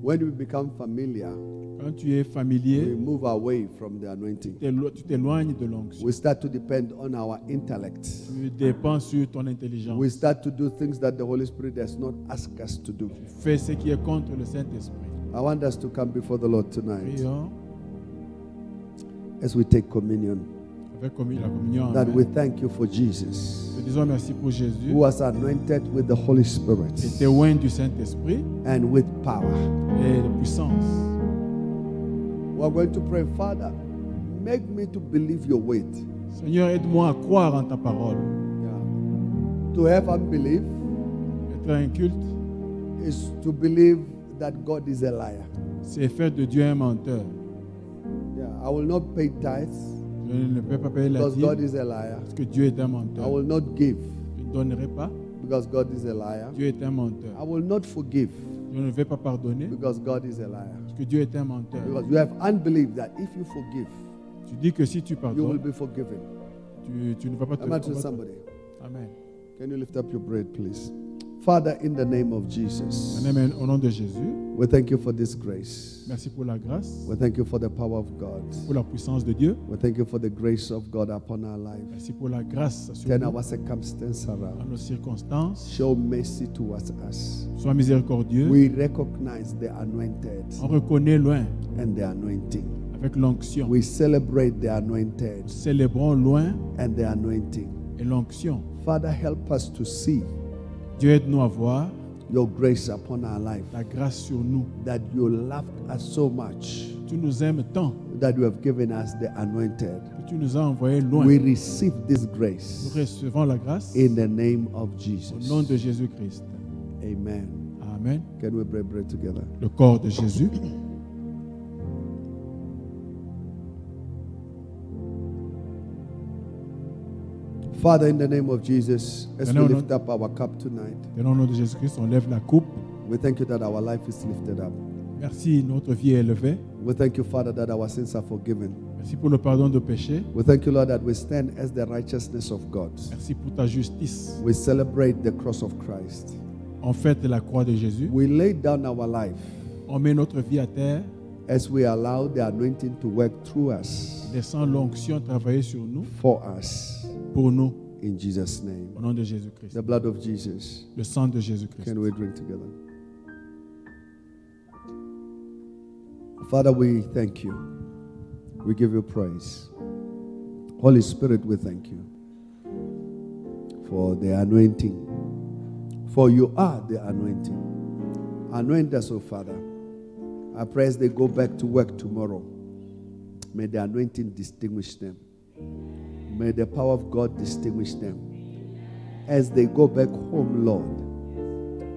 When we become familiar, Quand tu es we move away from the anointing. tu t'éloignes de l'onction. We start to depend on our intellect. Tu dépends sur ton intelligence. We start to do things that the Holy Spirit does not ask us to do. Fais ce qui est contre le Saint-Esprit. I want us to come before the Lord tonight Prions as we take communion. avec la communion. That we thank you for Jesus, Te disons merci pour Jésus. who was anointed with the Holy Spirit qui était loin du Saint-Esprit and with power. et de puissance. We are going to pray, Father, make me to believe your word. Seigneur, aide-moi à croire en ta parole. Yeah. To have unbelief Être inculte, is to believe that God is a liar. c'est faire de Dieu un menteur. Yeah. I will not pay tithes Je ne peux pas payer la because God is a liar. parce que Dieu est un I will not give Je ne donnerai pas. because God is a liar. Dieu est un I will not forgive Je ne vais pas pardonner because God is a liar. parce que Dieu est un menteur. Because you have unbelief that if you forgive, Tu dis que si tu you will be forgiven. tu, tu ne vas pas te I'm not somebody. Amen. Can you lift up your bread, please? Father, in the name of Jesus, Amen. Au nom de Jésus, we thank you for this grace. merci pour la grâce, We thank you for the power of God. pour la puissance de Dieu. We thank you for the grace of God upon our life. Merci pour la grâce sur Turn nous, our circumstance dans around. nos circonstances. Show mercy towards us. Sois miséricordieux. We recognize the anointed On reconnaît loin and the anointing. avec l'onction. We celebrate the anointed Célébrons loin and the anointing. et l'onction. Father, help us to see Dieu aide-nous à voir your grace upon our life. la grâce sur nous. That you loved us so much Tu nous aimes tant that you have given us the anointed. que tu nous as envoyés loin. We receive this Nous grace recevons la grâce in the name of au Jesus. nom de Jésus-Christ. Amen. Amen. Can we break bread together? Le corps de Jésus. Father, in the name of Jesus, as we lift up our cup tonight, nom de Jésus-Christ, on lève la coupe. we thank you that our life is lifted up. Merci, notre vie est élevée. We thank you, Father, that our sins are forgiven. Merci pour le pardon de péché. We thank you, Lord, that we stand as the righteousness of God. Merci pour ta justice. We celebrate the cross of Christ. On fête la croix de Jésus. We lay down our life On met notre vie à terre. as we allow the anointing to work through us, Laissant l'onction travailler sur nous, for us, pour nous, in Jesus' name. au nom de Jésus-Christ. The blood of Jesus. Le sang de Jésus-Christ. Can we drink together? Father, we thank you. We give you praise. Holy Spirit, we thank you for the anointing. For you are the anointing. Anoint us, O Father. I pray as they go back to work tomorrow. May the anointing distinguish them. May the power of God distinguish them. As they go back home, Lord,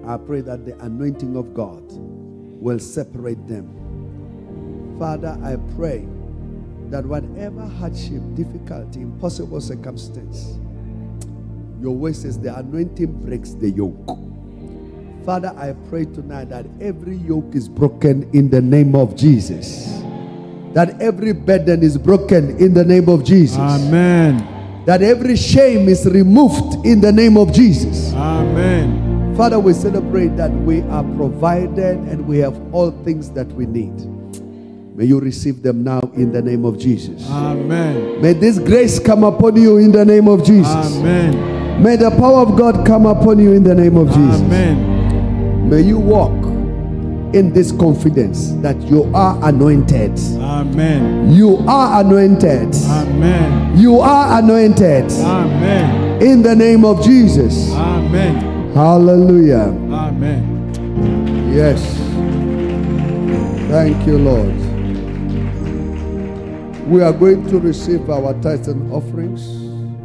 I pray that the anointing of God will separate them. Father, I pray that whatever hardship, difficulty, impossible circumstance, your word says the anointing breaks the yoke. Father, I pray tonight that every yoke is broken in the name of Jesus. That every burden is broken in the name of Jesus. Amen. That every shame is removed in the name of Jesus. Amen. Father, we celebrate that we are provided and we have all things that we need. May you receive them now in the name of Jesus. Amen. May this grace come upon you in the name of Jesus. Amen. May the power of God come upon you in the name of Jesus. Amen. May you walk in this confidence that you are anointed. Amen. You are anointed. Amen. You are anointed Amen. in the name of Jesus. Amen. Hallelujah. Amen. Yes. Thank you, Lord. We are going to receive our tithes and offerings.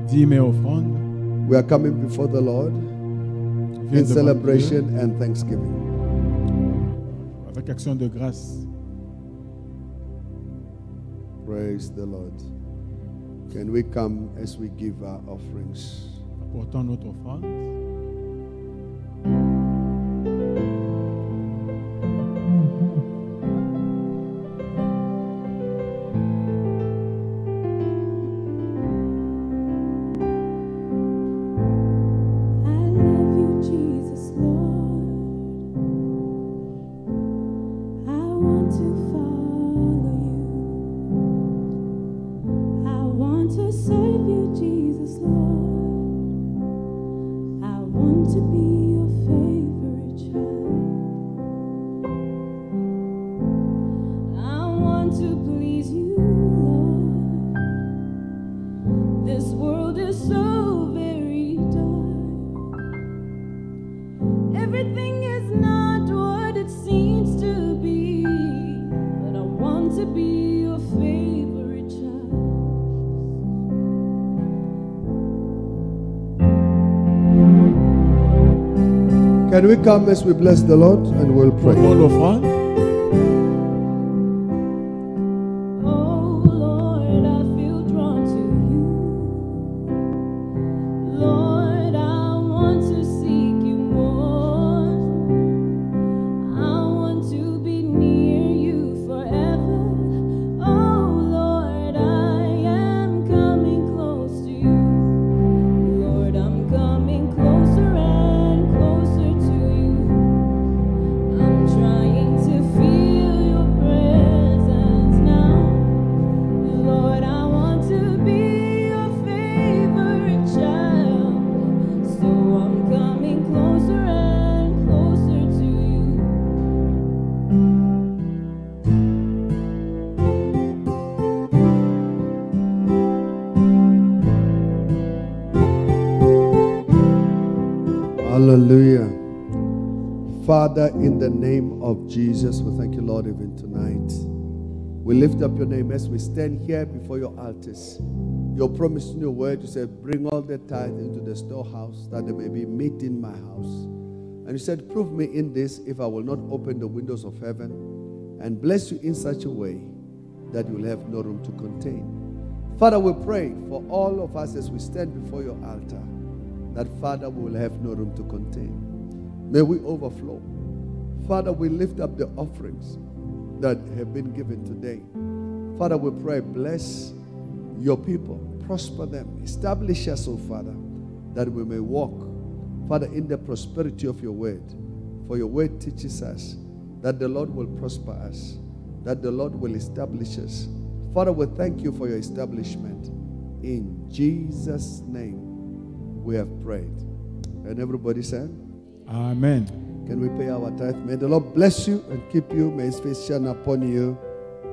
Dîmes et offrandes. We are coming before the Lord in celebration and thanksgiving. Avec action de grâce. Praise the Lord. Can we come as we give our offerings? Apportant notre offrande. We come as we bless the Lord and we'll pray? Father, in the name of Jesus, we thank you, Lord, even tonight. We lift up your name as we stand here before your altars. Your promise in your word, you said, Bring all the tithe into the storehouse that there may be meat in my house. And you said, Prove me in this if I will not open the windows of heaven and bless you in such a way that you will have no room to contain. Father, we pray for all of us as we stand before your altar that, Father, we will have no room to contain. May we overflow. Father, we lift up the offerings that have been given today. Father, we pray, bless your people, prosper them, establish us, oh Father, that we may walk, Father, in the prosperity of your word. For your word teaches us that the Lord will prosper us, that the Lord will establish us. Father, we thank you for your establishment. In Jesus' name, we have prayed. And everybody said, Amen. Can we pay our tithe? May the Lord bless you and keep you. May his face shine upon you.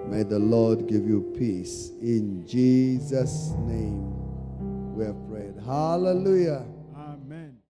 May the Lord give you peace. In Jesus' name, we have prayed. Hallelujah.